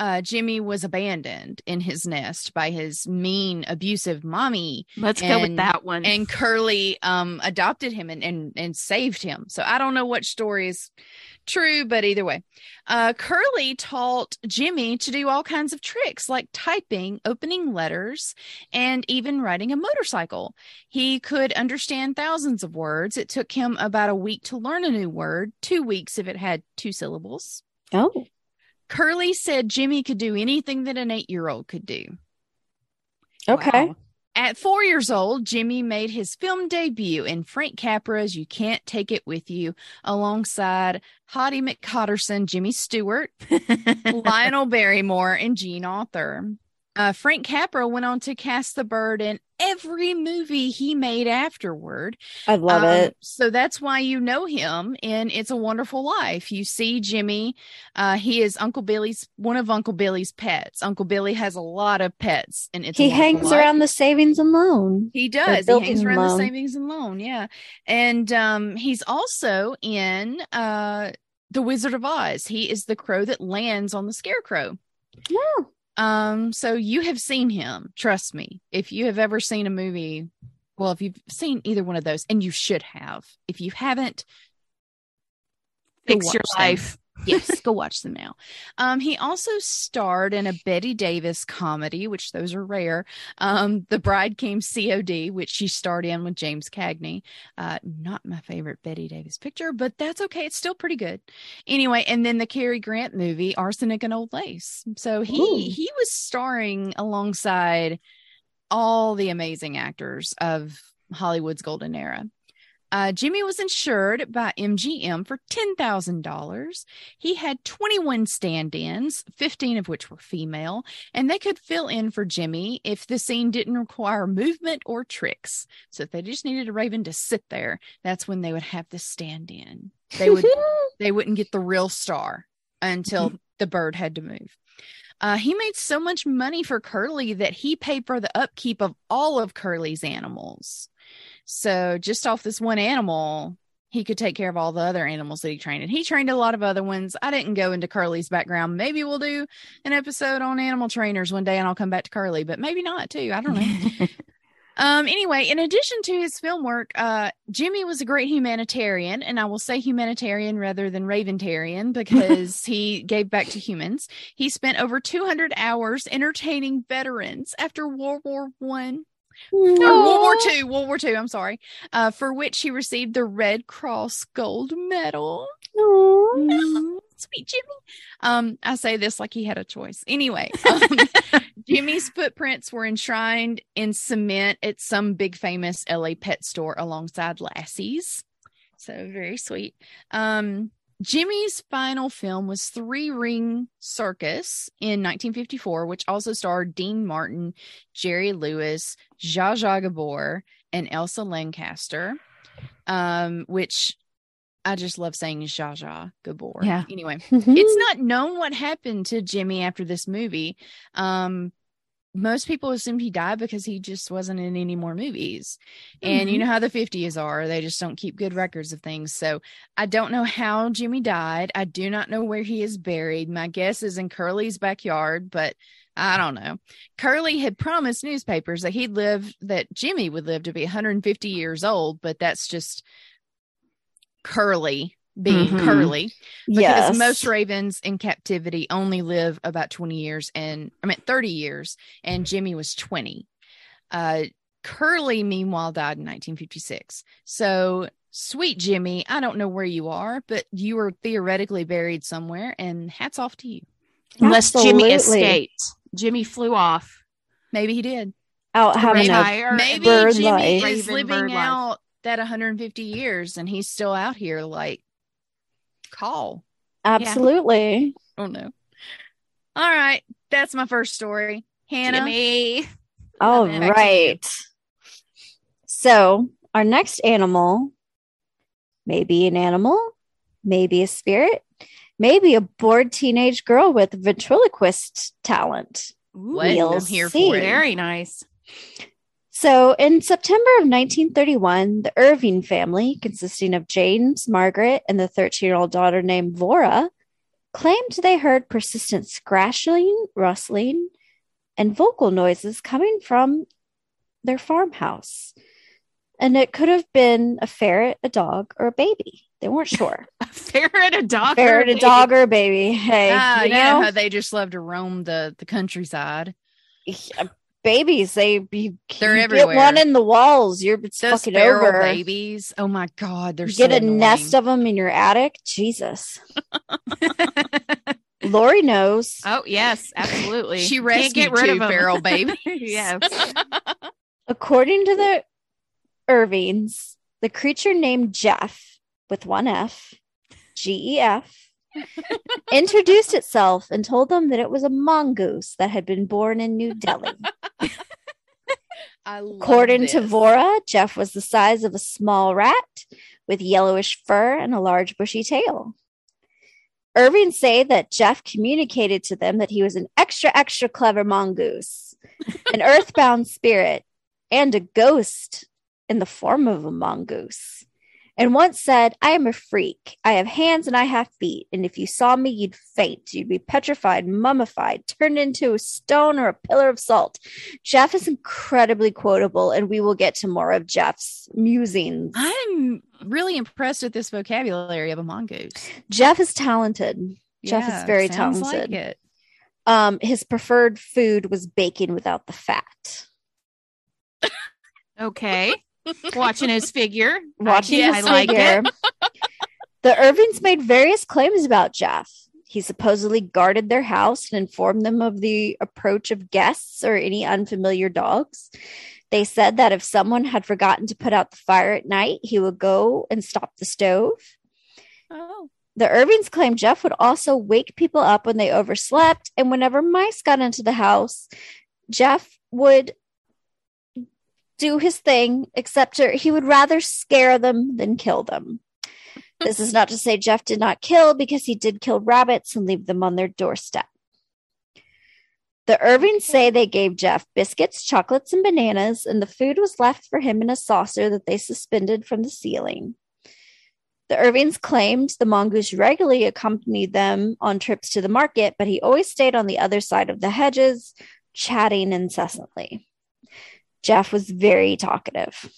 uh, Jimmy was abandoned in his nest by his mean, abusive mommy let's go with that one. and Curly um adopted him and, and and saved him. So I don't know what story is true, but either way. Uh Curly taught Jimmy to do all kinds of tricks like typing, opening letters, and even riding a motorcycle. He could understand thousands of words. It took him about a week to learn a new word, 2 weeks if it had two syllables. Oh, Curly said Jimmy could do anything that an 8-year-old could do. okay. Wow. At four years old, Jimmy made his film debut in Frank Capra's You Can't Take It With You alongside Hottie McCotterson, Jimmy Stewart, Lionel Barrymore, and Jean Arthur. Uh, Frank Capra went on to cast the bird in every movie he made afterward. I love Um, it. So that's why you know him in It's a Wonderful Life. You see Jimmy. Uh, he is Uncle Billy's one of Uncle Billy's pets. Uncle Billy has a lot of pets, and it's He hangs Life. around the savings and loan. He does. He hangs around the savings and loan. Yeah, and um, he's also in uh, the Wizard of Oz. He is the crow that lands on the scarecrow. Yeah. Um, so you have seen him. Trust me. If you have ever seen a movie, well, if you've seen either one of those, and you should have. If you haven't, Fix your life. them. Yes, go watch them now. Um, he also starred in a Bette Davis comedy, which those are rare. Um, The Bride Came COD, which she starred in with James Cagney. Uh, not my favorite Bette Davis picture, but that's okay. It's still pretty good. Anyway, and then the Cary Grant movie, Arsenic and Old Lace. So he Ooh. he was starring alongside all the amazing actors of Hollywood's golden era. Uh, Jimmy was insured by MGM for $10,000. He had 21 stand ins, 15 of which were female, and they could fill in for Jimmy if the scene didn't require movement or tricks. So if they just needed a raven to sit there, that's when they would have the stand in. They would they wouldn't get the real star until the bird had to move. Uh, he made so much money for Curly that he paid for the upkeep of all of Curly's animals. So just off this one animal, he could take care of all the other animals that he trained. And he trained a lot of other ones. I didn't go into Curly's background. Maybe we'll do an episode on animal trainers one day and I'll come back to Curly, but maybe not too. I don't know. Um, anyway, in addition to his film work, uh, Jimmy was a great humanitarian, and I will say humanitarian rather than raventarian because he gave back to humans. He spent over 200 hours entertaining veterans after World War One World War Two, World War Two. I'm sorry, uh, for which he received the Red Cross Gold Medal. Sweet Jimmy. Um, I say this like he had a choice. Anyway, um, Jimmy's footprints were enshrined in cement at some big famous LA pet store alongside Lassie's. So very sweet. Um, Jimmy's final film was Three Ring Circus in 1954, which also starred Dean Martin, Jerry Lewis, Zsa Zsa Gabor, and Elsa Lanchester. Um, which I just love saying Zsa Zsa Gabor. Yeah. Anyway, Mm-hmm. it's not known what happened to Jimmy after this movie. Um, most people assumed he died because he just wasn't in any more movies. And you mm-hmm. know how the 50s are, they just don't keep good records of things. So I don't know how Jimmy died. I do not know where he is buried. My guess is in Curly's backyard, but I don't know. Curly had promised newspapers that he'd live, that Jimmy would live to be 150 years old, but that's just Curly being Mhm. Curly because yes. most ravens in captivity only live about 20 years and I mean 30 years and Jimmy was 20. Uh Curly meanwhile died in 1956. So sweet Jimmy, I don't know where you are, but you were theoretically buried somewhere and hats off to you. Unless Jimmy escaped. Jimmy flew off. Maybe he did. out having Maybe a I- Maybe bird Jimmy life. is living bird life. out that 150 years and he's still out here like call. absolutely. Oh no. All right, that's my first story. Hannah, Jimmy. All Back to you. right. So our next animal may be an animal, maybe a spirit, maybe a bored teenage girl with ventriloquist talent. what? We'll I'm here see. for it. Very nice. So, in September of 1931, the Irving family, consisting of James, Margaret, and the 13 year old daughter named Voirrey, claimed they heard persistent scratching, rustling, and vocal noises coming from their farmhouse. And it could have been a ferret, a dog, or a baby. They weren't sure. A ferret, a dog, or ferret, a baby. dog, or a baby. Hey, Ah, you know how they just love to roam the the countryside. Babies, they you, They're you everywhere. Get one in the walls. You're Those fucking over. babies. Oh my god, they're You so get a annoying. nest of them in your attic. Jesus. Lori knows. Oh yes, absolutely. She Can't rescued get rid two of 'em. feral babies. yes. According to the Irvings, the creature named Gef with one F, G E F, introduced itself and told them that it was a mongoose that had been born in New Delhi. According to. Voirrey, Gef was the size of a small rat with yellowish fur and a large bushy tail. Irving say that Gef communicated to them that he was an extra, extra clever mongoose, an earthbound spirit, and a ghost in the form of a mongoose. And once said, I am a freak. I have hands and I have feet. And if you saw me, you'd faint. You'd be petrified, mummified, turned into a stone or a pillar of salt. Gef is incredibly quotable, and we will get to more of Gef's musings. I'm really impressed with this vocabulary of a mongoose. Gef is talented. Gef is very sounds like talented. it. Um, his preferred food was bacon without the fat. Okay. Watching his figure. Watching I, his I like figure, it. the Irvings made various claims about Gef. He supposedly guarded their house and informed them of the approach of guests or any unfamiliar dogs. They said that if someone had forgotten to put out the fire at night, he would go and stop the stove. Oh, The Irvings claimed Gef would also wake people up when they overslept, and whenever mice got into the house, Gef would do his thing, except er, he would rather scare them than kill them. This is not to say Gef did not kill, because he did kill rabbits and leave them on their doorstep. The Irvings say they gave Gef biscuits, chocolates, and bananas, and the food was left for him in a saucer that they suspended from the ceiling. The Irvings claimed the mongoose regularly accompanied them on trips to the market, but he always stayed on the other side of the hedges, chatting incessantly. Gef was very talkative.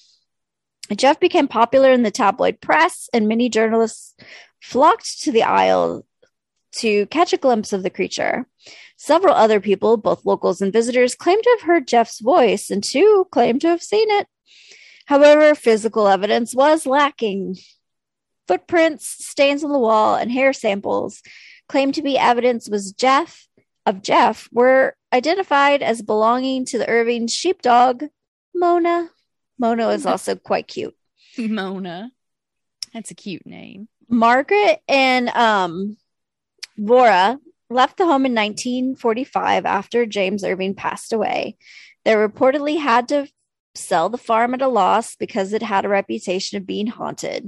Gef became popular in the tabloid press, and many journalists flocked to the Isle to catch a glimpse of the creature. Several other people, both locals and visitors, claimed to have heard Gef's voice, and two claimed to have seen it. However, physical evidence was lacking. Footprints, stains on the wall, and hair samples claimed to be evidence was Gef of Jeff were identified as belonging to the Irving sheepdog, Mona. Mona is also quite cute. Mona. That's a cute name. Margaret and um, Voirrey left the home in 1945 after James Irving passed away. They reportedly had to sell the farm at a loss because it had a reputation of being haunted.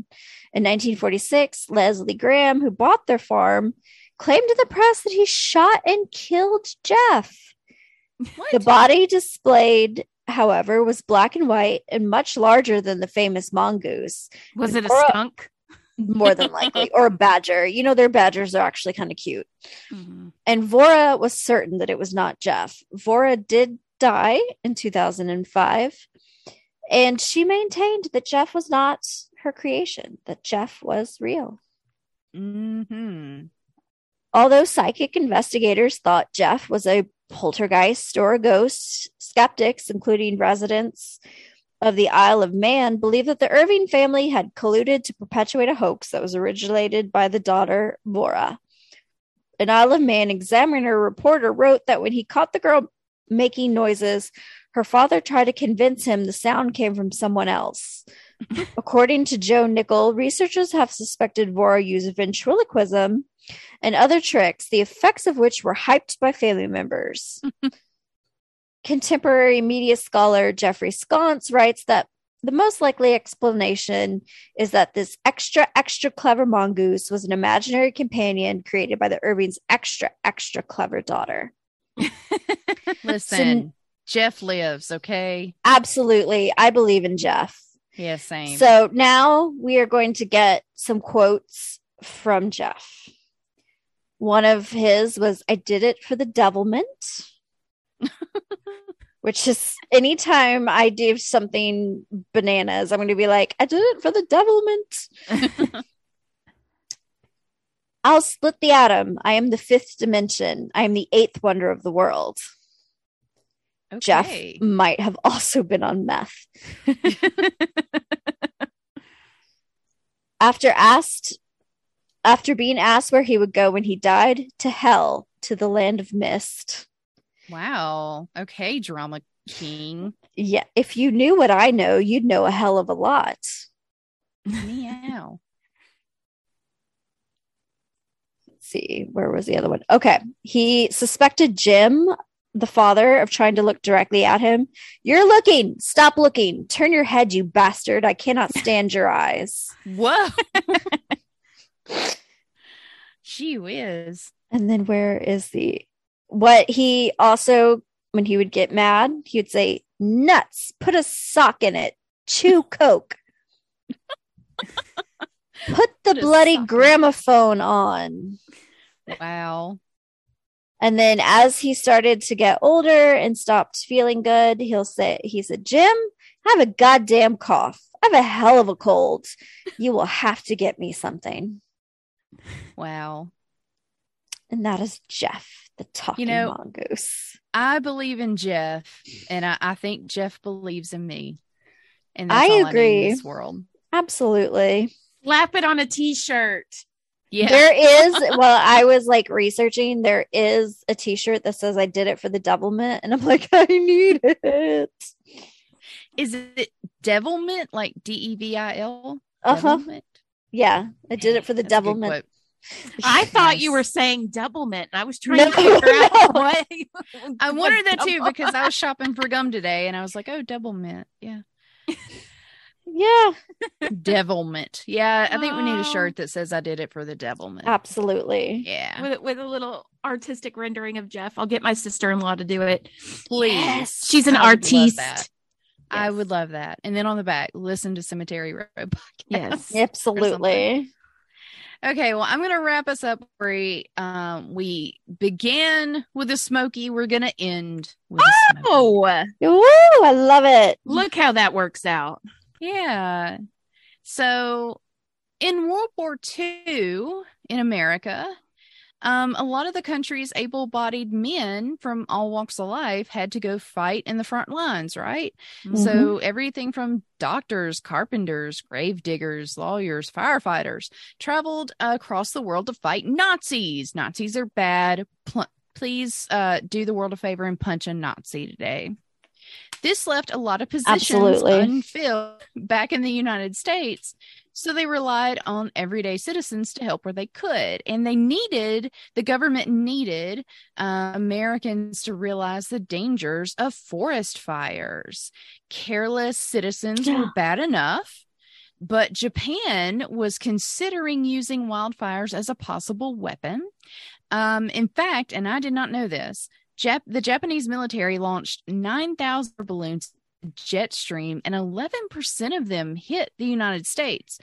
In 1946, Leslie Graham, who bought their farm, claimed to the press that he shot and killed Gef. What? The body displayed, however, was black and white and much larger than the famous mongoose Was it a Or- skunk? more than likely, or a badger. You know, their badgers are actually kind of cute. Mhm. And Voirrey was certain that it was not Gef. Voirrey did die in 2005, and she maintained that Gef was not her creation, that Gef was real. hmm Although psychic investigators thought Gef was a poltergeist or a ghost, skeptics, including residents of the Isle of Man, believe that the Irving family had colluded to perpetuate a hoax that was originated by the daughter, Voirrey. An Isle of Man examiner reporter wrote that when he caught the girl making noises, her father tried to convince him the sound came from someone else. According to Joe Nickell, researchers have suspected Voirrey used ventriloquism and other tricks, the effects of which were hyped by family members. Contemporary media scholar Jeffrey Sconce writes that the most likely explanation is that this extra, extra clever mongoose was an imaginary companion created by the Irving's extra, extra clever daughter. Listen, Gef lives, okay? Absolutely. I believe in Gef. Yeah, same. So now we are going to get some quotes from Gef. One of his was, I did it for the devilment, which is anytime I do something bananas, I'm going to be like, I did it for the devilment. I'll split the atom. I am the fifth dimension. I am the eighth wonder of the world. Gef might have also been on meth. after asked after being asked where he would go when he died to hell to the land of mist Wow. Okay, drama king. yeah if you knew what i know you'd know a hell of a lot Meow. Let's see. Where was the other one? Okay. He suspected Jim, the father, of trying to look directly at him. You're looking. Stop looking. Turn your head, you bastard. I cannot stand your eyes. Whoa. Gee whiz. And then where is the what he also when he would get mad, he would say, Nuts, put a sock in it, chew coke. Put the Put bloody sock in it. gramophone on. Wow. And then as he started to get older and stopped feeling good, he'll say, he said, Jim, I have a goddamn cough. I have a hell of a cold. You will have to get me something. Wow. And that is Gef, the talking know- mongoose. I believe in Gef, and I, I think Gef believes in me. And I that's I need agree. in this world. Absolutely. Slap it on a t-shirt. Yeah. There is, well, I was like researching, there is a t shirt that says I did it for the devilment. And I'm like, I need it. Is it devilment like D E V I L? Uh huh. Devilment? Yeah. I did it for the That's a devilment. I thought you were saying doublemint. I was trying No, to figure out no. what. I what wondered that too because I was shopping for gum today and I was like, oh, devilment. Yeah. Yeah, Devilment. Yeah. I think we need Oh. a shirt that says I did it for the devilment. absolutely. Yeah. with with a little artistic rendering of Gef. I'll get my sister-in-law to do it. Please. Yes. She's an I would love artiste. I would love that. And then on the back, listen to Cemetery Road podcast. Yes. Absolutely. Okay, well, I'm going to wrap us up. Where um, we began with a smoky, we're going to end with a smoky. Oh, I love it. look how that works out. Yeah. So in World War II in America, um, a lot of the country's able bodied men from all walks of life had to go fight in the front lines, right? So everything from doctors, carpenters, grave diggers, lawyers, firefighters traveled across the world to fight Nazis. Nazis are bad. Pl- please uh, do the world a favor and punch a Nazi today. This left a lot of positions Absolutely. unfilled back in the United States. So they relied on everyday citizens to help where they could. And they needed, the government needed uh, Americans to realize the dangers of forest fires. Careless citizens were bad enough, but Japan was considering using wildfires as a possible weapon. Um, in fact, and I did not know this, Jap- the Japanese military launched 9,000 balloons jet stream and 11% of them hit the United States.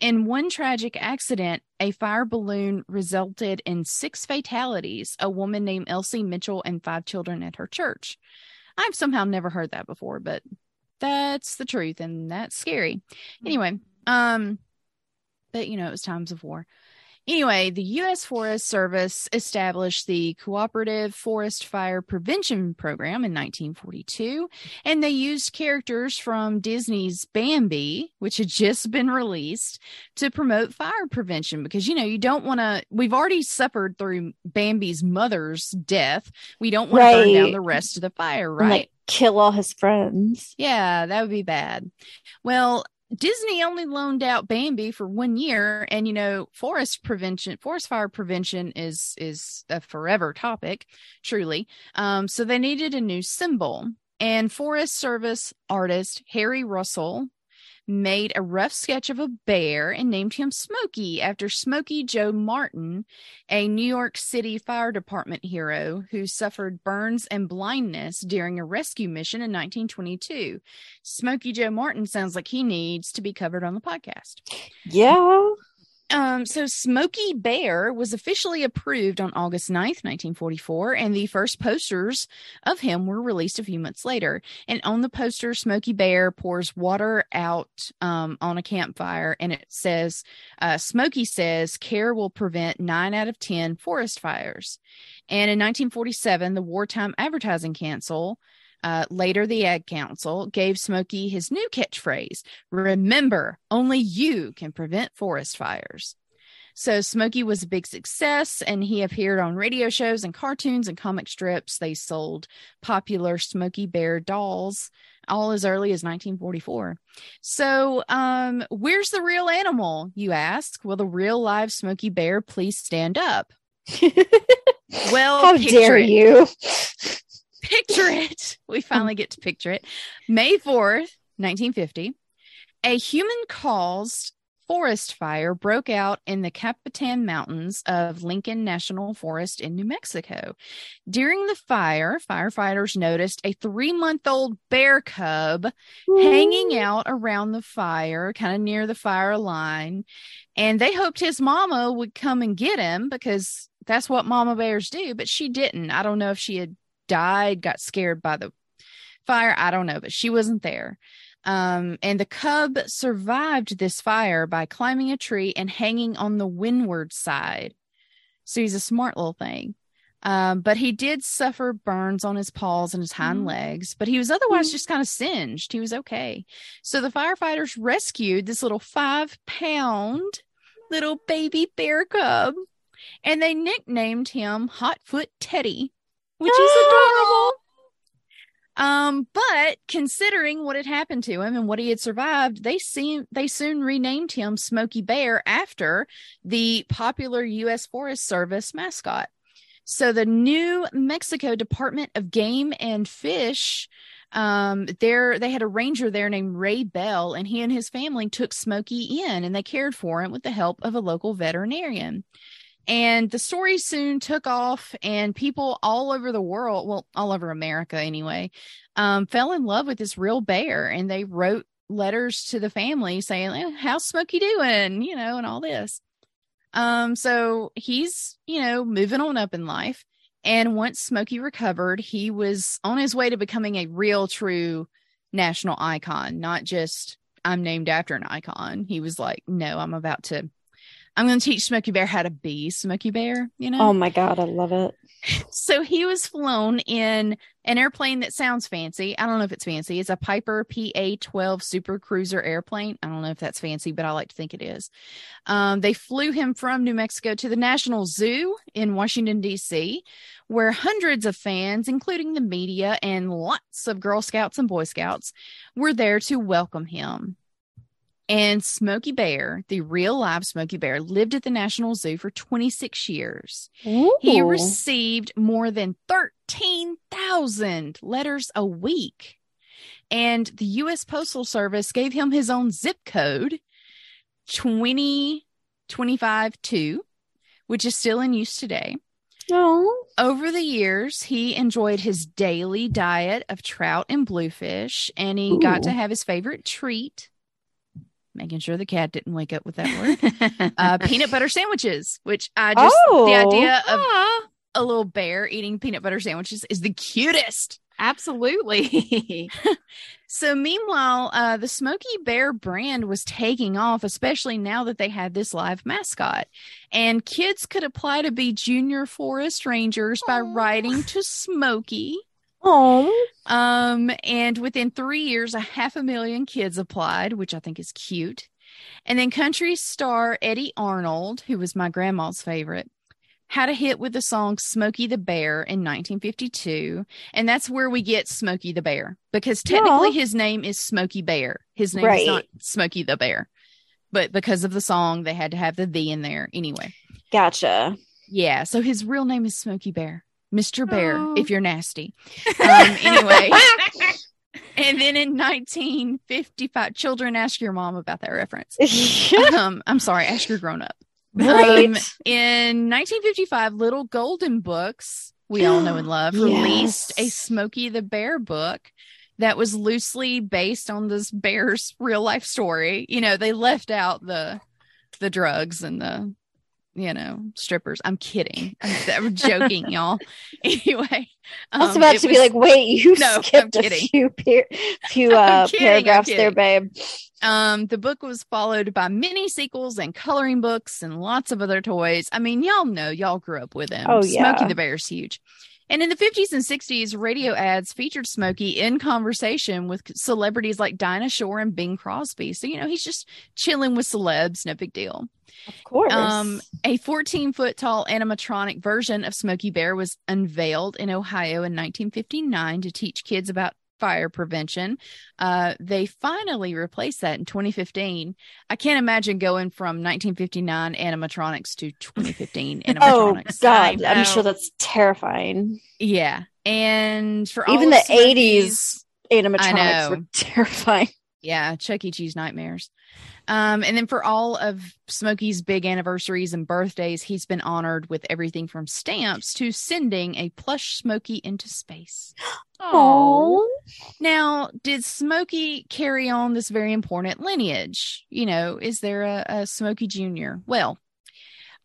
In one tragic accident, a fire balloon resulted in six fatalities, a woman named Elsie Mitchell and five children at her church. I've somehow never heard that before, but that's the truth and that's scary. Anyway, um but you know, it was times of war. Anyway, the U.S. Forest Service established the Cooperative Forest Fire Prevention Program in 1942, and they used characters from Disney's Bambi, which had just been released, to promote fire prevention because, you know, you don't want to, we've already suffered through Bambi's mother's death. We don't want to burn down the rest of the fire, right? like kill all his friends. Yeah, that would be bad. Well, Disney only loaned out Bambi for one year, and you know, forest prevention, forest fire prevention is is a forever topic, truly. Um, so they needed a new symbol, and Forest Service artist Harry Rossoll made a rough sketch of a bear and named him Smokey after Smokey Joe Martin, a New York City Fire Department hero who suffered burns and blindness during a rescue mission in 1922. Smokey Joe Martin sounds like he needs to be covered on the podcast. Yeah. Um, so Smokey Bear was officially approved on August 9th, 1944, and the first posters of him were released a few months later. And on the poster, Smokey Bear pours water out um, on a campfire, and it says, uh, Smokey says, care will prevent nine out of 10 forest fires. And in 1947, the Wartime Advertising Council, uh, later the Ad Council, gave Smokey his new catchphrase Remember, only you can prevent forest fires. So Smokey was a big success and he appeared on radio shows and cartoons and comic strips. They sold popular Smokey Bear dolls all as early as 1944. So, um, where's the real animal, you ask? Will the real live Smokey Bear please stand up? Well, How dare it. you? Picture it. We finally get to picture it. May 4th, 1950, a human caused forest fire broke out in the Capitan Mountains of Lincoln National Forest in New Mexico. During the fire, firefighters noticed a three month old bear cub hanging out around the fire, kind of near the fire line. And they hoped his mama would come and get him because that's what mama bears do, but she didn't. I don't know if she had died, got scared by the fire. I don't know, but she wasn't there. Um, and the cub survived this fire by climbing a tree and hanging on the windward side. So he's a smart little thing. Um, but he did suffer burns on his paws and his hind Mm. legs, but he was otherwise Mm. just kind of singed. He was okay. So the firefighters rescued this little five pound little baby bear cub and they nicknamed him Hotfoot Teddy, which is adorable. Um, but considering what had happened to him and what he had survived, they seem they soon renamed him Smokey Bear after the popular U.S. Forest Service mascot. So the New Mexico Department of Game and Fish, um, there they had a ranger there named Ray Bell, and he and his family took Smokey in and they cared for him with the help of a local veterinarian. And the story soon took off, and people all over the world, well, all over America anyway, um, fell in love with this real bear. And they wrote letters to the family saying, eh, How's Smokey doing? You know, and all this. Um, so he's, you know, moving on up in life. And once Smokey recovered, he was on his way to becoming a real, true national icon, not just I'm named after an icon. He was like, No, I'm about to I'm going to teach Smokey Bear how to be Smokey Bear, you know? Oh my god, I love it. so he was flown in an airplane that sounds fancy. I don't know if it's fancy. It's a Piper PA 12 Super Cruiser airplane. I don't know if that's fancy, but I like to think it is. Um, they flew him from New Mexico to the National Zoo in Washington, D.C., where hundreds of fans, including the media and lots of Girl Scouts and Boy Scouts, were there to welcome him. And Smokey Bear, the real live Smokey Bear, lived at the National Zoo for 26 years. He received more than 13,000 letters a week. And the U.S. Postal Service gave him his own zip code, 20252, which is still in use today. Oh. Over the years, he enjoyed his daily diet of trout and bluefish, and he got to have his favorite treat, making sure the cat didn't wake up with that word uh, peanut butter sandwiches, which I just, Oh. the idea of a little bear eating peanut butter sandwiches is the cutest. absolutely. So, meanwhile, uh, the Smokey Bear brand was taking off, especially now that they had this live mascot. And kids could apply to be junior forest rangers by Aw. writing to Smokey. Oh. Um, and within three years, a half a million kids applied, which I think is cute. And then country star Eddy Arnold, who was my grandma's favorite, had a hit with the song Smokey the Bear in 1952. And that's where we get Smokey the Bear because technically his name is Smokey Bear. His name Right. is not Smokey the Bear. But because of the song, they had to have the the in there anyway. Gotcha. Yeah. So his real name is Smokey Bear. Mr. Bear, Oh. if you're nasty. Um, anyway. And then in 1955, children ask your mom about that reference. um, I'm sorry, ask your grown up. right. Um, in 1955, Little Golden Books, we all know and love, released a. Smokey the Bear book that was loosely based on this bear's real life story. You know, they left out the the drugs and the you know strippers. I'm kidding. I'm, joking, y'all. Anyway, I was um, about to be like, wait, you No, skipped a few few uh, kidding, paragraphs there, babe. Um, the book was followed by many sequels and coloring books and lots of other toys. I mean, y'all know, y'all grew up with him. Oh, Smokey yeah. the Bear's huge. And in the 50s and 60s, radio ads featured Smokey in conversation with celebrities like Dinah Shore and Bing Crosby. So, you know, he's just chilling with celebs, no big deal. Of course. Um, a 14 foot tall animatronic version of Smokey Bear was unveiled in Ohio in 1959 to teach kids about wildfire prevention. Uh, they finally replaced that in 2015. I can't imagine going from 1959 animatronics to 2015 animatronics. Oh. God, I'm sure that's terrifying. Yeah, and for Even the of Smokey's- 80s animatronics were terrifying. Yeah, Chuck E. Cheese nightmares. Um, and then for all of Smokey's big anniversaries and birthdays, he's been honored with everything from stamps to sending a plush Smokey into space. Oh, Now, did Smokey carry on this very important lineage? You know, is there a, a Smokey Jr.? Well,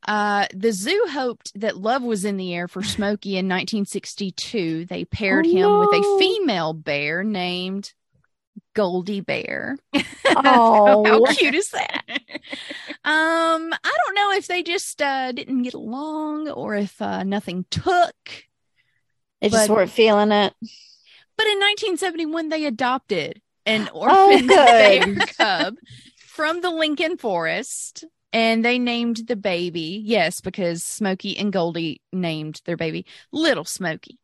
uh, the zoo hoped that love was in the air for Smokey in 1962. They paired Oh, him with a female bear named Goldie Bear. oh, How cute is that? Um, I don't know if they just uh, didn't get along or if uh, nothing took. they just weren't feeling it. But in 1971, they adopted an Oh, orphan good. bear cub from the Lincoln Forest. And they named the baby, yes, because Smokey and Goldie named their baby Little Smokey.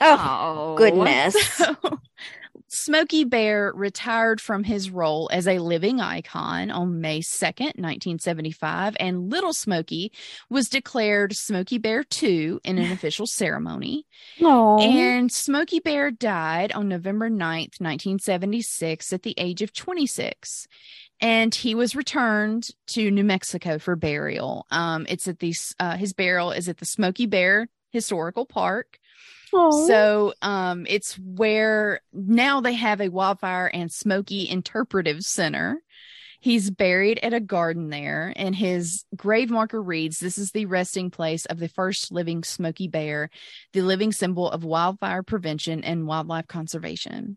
Oh, Oh, goodness. So, Smokey Bear retired from his role as a living icon on May 2nd, 1975, and Little Smokey was declared Smokey Bear 2 in an official ceremony. No. And Smokey Bear died on November 9th, 1976, at the age of 26. And he was returned to New Mexico for burial. Um, it's at the uh, his burial is at the Smokey Bear Historical Park. Oh. So um, it's where now they have a wildfire and smoky interpretive center. He's buried at a garden there, and his grave marker reads This is the resting place of the first living smoky bear, the living symbol of wildfire prevention and wildlife conservation.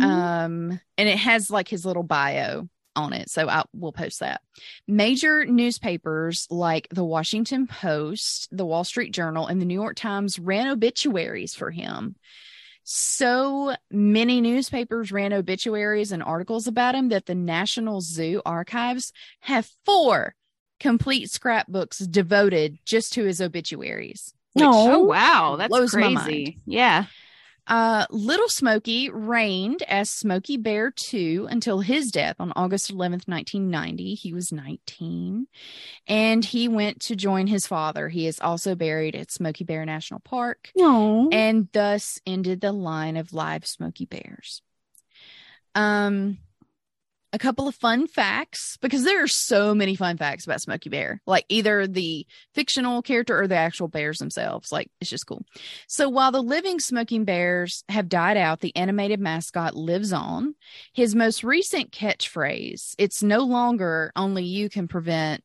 Um, and it has like his little bio on it. So I will post that. Major newspapers like the Washington Post, the Wall Street Journal, and the New York Times ran obituaries for him. So many newspapers ran obituaries and articles about him that the National Zoo archives have four complete scrapbooks devoted just to his obituaries. which- No. Oh wow, that's Blows my mind. crazy. Yeah. Uh, Little Smokey reigned as Smokey Bear 2 until his death on August 11th, 1990. He was 19 and he went to join his father. He is also buried at Smokey Bear National Park no. and thus ended the line of live Smokey Bears. Um, a couple of fun facts because there are so many fun facts about Smokey Bear, like either the fictional character or the actual bears themselves. Like it's just cool. So while the living smoking bears have died out, the animated mascot lives on. His most recent catchphrase, it's no longer only you can prevent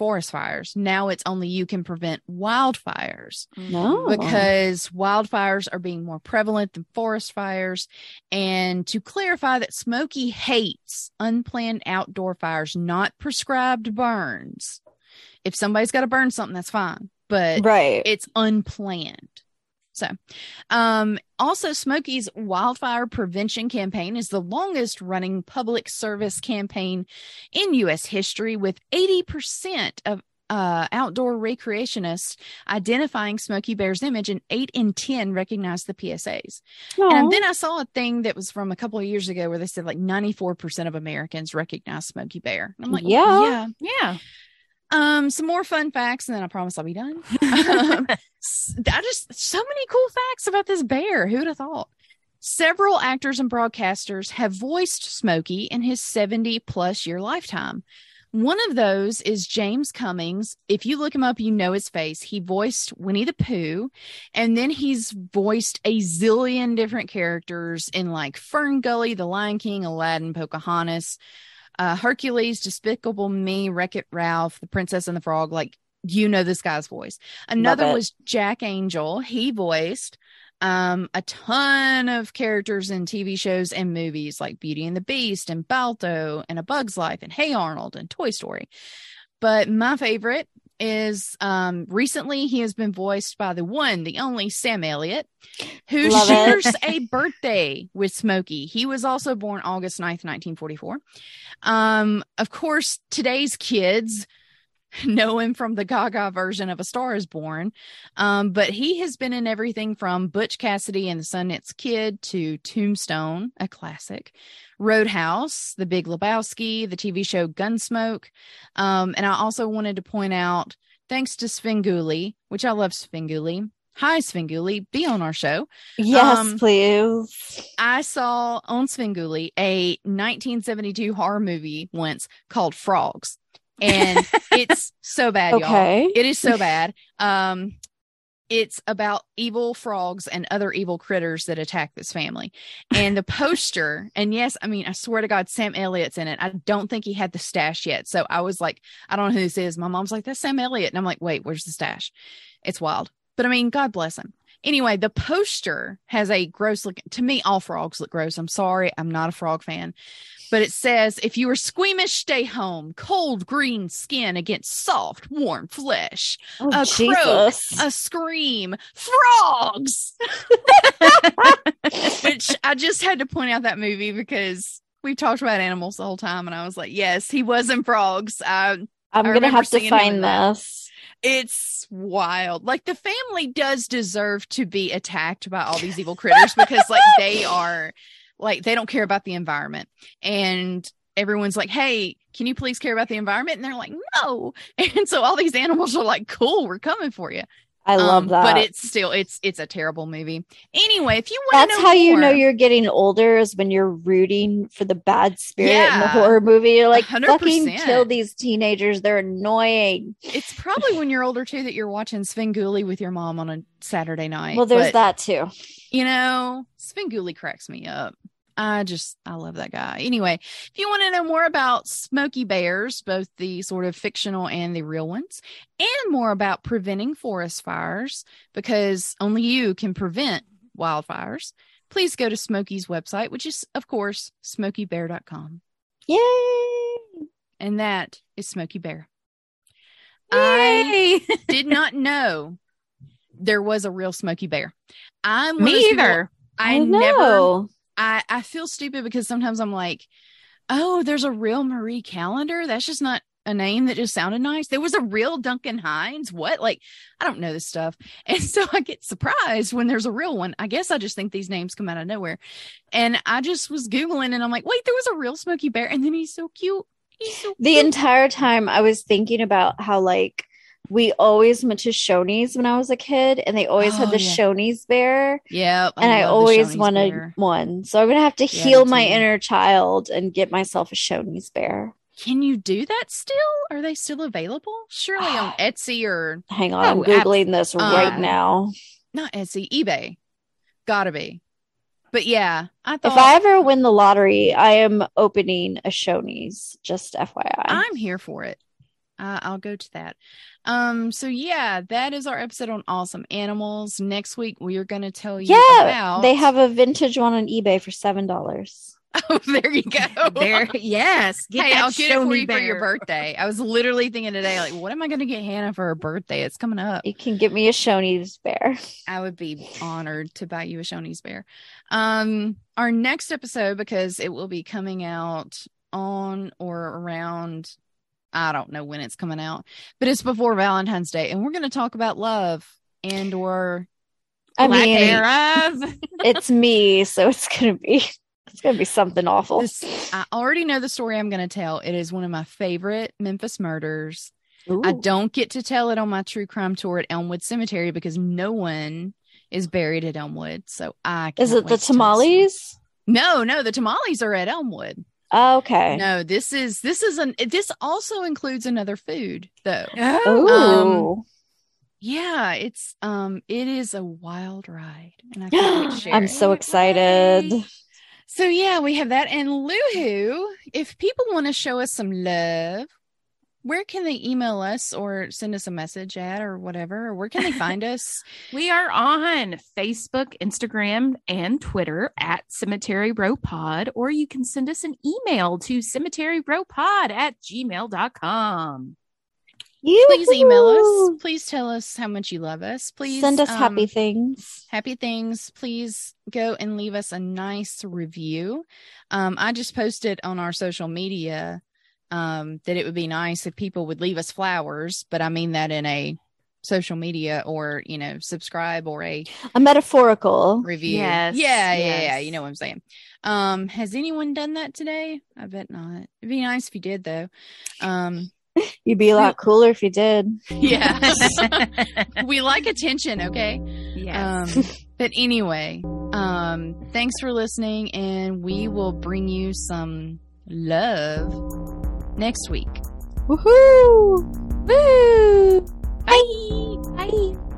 forest fires. Now it's only you can prevent wildfires No. because wildfires are being more prevalent than forest fires. And to clarify that Smokey hates unplanned outdoor fires, not prescribed burns. If somebody's got to burn something, that's fine, but right. it's unplanned. So, um, also, Smokey's wildfire prevention campaign is the longest running public service campaign in U.S. history, with 80% of uh, outdoor recreationists identifying Smokey Bear's image, and 8 in 10 recognize the PSAs. No. And then I saw a thing that was from a couple of years ago where they said like 94% of Americans recognize Smokey Bear. And I'm like, Yeah. yeah. Yeah. Um, some more fun facts, and then I promise I'll be done. um, I just so many cool facts about this bear. Who'd have thought? Several actors and broadcasters have voiced Smokey in his 70 plus year lifetime. One of those is James Cummings. If you look him up, you know his face. He voiced Winnie the Pooh, and then he's voiced a zillion different characters in like Fern Gully, The Lion King, Aladdin, Pocahontas, uh, Hercules, Despicable Me, Wreck It Ralph, The Princess and the Frog. Like, you know this guy's voice. Another was Jack Angel. He voiced um, a ton of characters in TV shows and movies like Beauty and the Beast and Balto and A Bug's Life and Hey Arnold and Toy Story. But my favorite is um, recently he has been voiced by the one, the only Sam Elliott, who Love shares a birthday with Smokey. He was also born August 9th, 1944. Um, of course, today's kids know him from the Gaga version of A Star is Born. Um, but he has been in everything from Butch Cassidy and the Sundance Kid to Tombstone, a classic, Roadhouse, The Big Lebowski, the TV show Gunsmoke. Um, and I also wanted to point out, thanks to Svengoolie, which I love Svengoolie. Hi, Svengoolie, be on our show. Yes, Um, please. I saw on Svengoolie a 1972 horror movie once called Frogs. And it's so bad, y'all. It is so bad. Um, it's about evil frogs and other evil critters that attack this family. And the poster, and yes, I mean, I swear to God, Sam Elliott's in it. I don't think he had the stash yet. So I was like, I don't know who this is. My mom's like, that's Sam Elliott. And I'm like, wait, where's the stash? It's wild. But I mean, God bless him. Anyway, the poster has a gross look. To me, all frogs look gross. I'm sorry. I'm not a frog fan. But it says, if you are squeamish, stay home. Cold green skin against soft, warm flesh. Oh, a Jesus. A scream. Frogs! Which I just had to point out that movie because we talked about animals the whole time. And I was like, yes, he was in frogs. Uh, I'm I going to have to find this. It's wild. Like the family does deserve to be attacked by all these evil critters because like they are like they don't care about the environment. And everyone's like, "Hey, can you please care about the environment?" And they're like, "No." And so all these animals are like, "Cool, we're coming for you." I love Um, that. But it's still it's it's a terrible movie. Anyway, if you want to That's know how you know you're getting older is when you're rooting for the bad spirit in the horror movie. You're like, 100%. fucking kill these teenagers. They're annoying. it's probably when you're older too that you're watching Svengoolie with your mom on a Saturday night. Well, there's But- that too. you know, Svengoolie cracks me up. I just I love that guy. Anyway, if you want to know more about Smokey Bears, both the sort of fictional and the real ones, and more about preventing forest fires, because only you can prevent wildfires, please go to Smokey's website, which is of course smokeybear.com. Yay! And that is Smokey Bear. I did not know there was a real Smokey Bear. I'm Me people- either. I, I never. I I feel stupid because sometimes I'm like, oh, there's a real Marie Callender. That's just not a name that just sounded nice. There was a real Duncan Hines. What? Like, I don't know this stuff. And so I get surprised when there's a real one. I guess I just think these names come out of nowhere. And I just was Googling and I'm like, wait, there was a real Smokey Bear. And then he's so cute. He's so The cute. entire time I was thinking about how like we always went to Shoney's when I was a kid, and they always had Oh, the yeah. Shoney's bear, yeah. and I always wanted Bear. one. So I'm gonna have to Yeah, heal my too. inner child and get myself a Shoney's bear. Can you do that still? Are they still available? Surely on Etsy or Hang on, Oh, I'm googling this Uh, right now. not Etsy, eBay. Gotta be. But yeah, I thought If I ever win the lottery, I am opening a Shoney's. Just FYI. I'm here for it. Uh, I'll go to that. Um. So yeah, that is our episode on awesome animals. Next week we are going to tell you yeah, about. they have a vintage one on eBay for seven dollars. Oh, there you go. There, yes. Get hey, that I'll get it for Shoney you for your birthday. I was literally thinking today, like, what am I going to get Hannah for her birthday? It's coming up. You can get me a Shoney's bear. I would be honored to buy you a Shoney's bear. Um, our next episode, because it will be coming out on or around, I don't know when it's coming out, but it's before Valentine's Day, and we're going to talk about love and or I Lack mean, thereof. it's me, so it's gonna be it's gonna be something awful. this. I already know the story I'm going to tell. It is one of my favorite Memphis murders. I don't get to tell it on my true crime tour at Elmwood Cemetery because no one is buried at Elmwood. So I Is it the wait to tell story. tamales? No, no, the tamales are at Elmwood. Oh, okay. No, this is this is an this also includes another food though. Oh, Ooh. Yeah, it's um it is a wild ride and I can't share. I'm so excited. So yeah, we have that and Luhu, if people want to show us some love, where can they email us or send us a message at or whatever? Or where can they find us? we are on Facebook, Instagram, and Twitter at Cemetery Row Pod, or you can send us an email to Cemetery Row Pod at gmail.com. Please email us. Please tell us how much you love us. Please Send us um, happy things. happy things please go and leave us a nice review um i just posted on our social media um, that it would be nice if people would leave us flowers, but I mean that in a social media or you know subscribe or a A metaphorical. review. Yes, Yeah, yeah, yeah. You know what I'm saying. Um, has anyone done that today? I bet not. It'd be nice if you did though. Um, You'd be a lot cooler if you did. yeah. we like attention, okay? yes. Um, but anyway, um, thanks for listening, and we will bring you some love next week. Woohoo! Woo! Bye. Bye.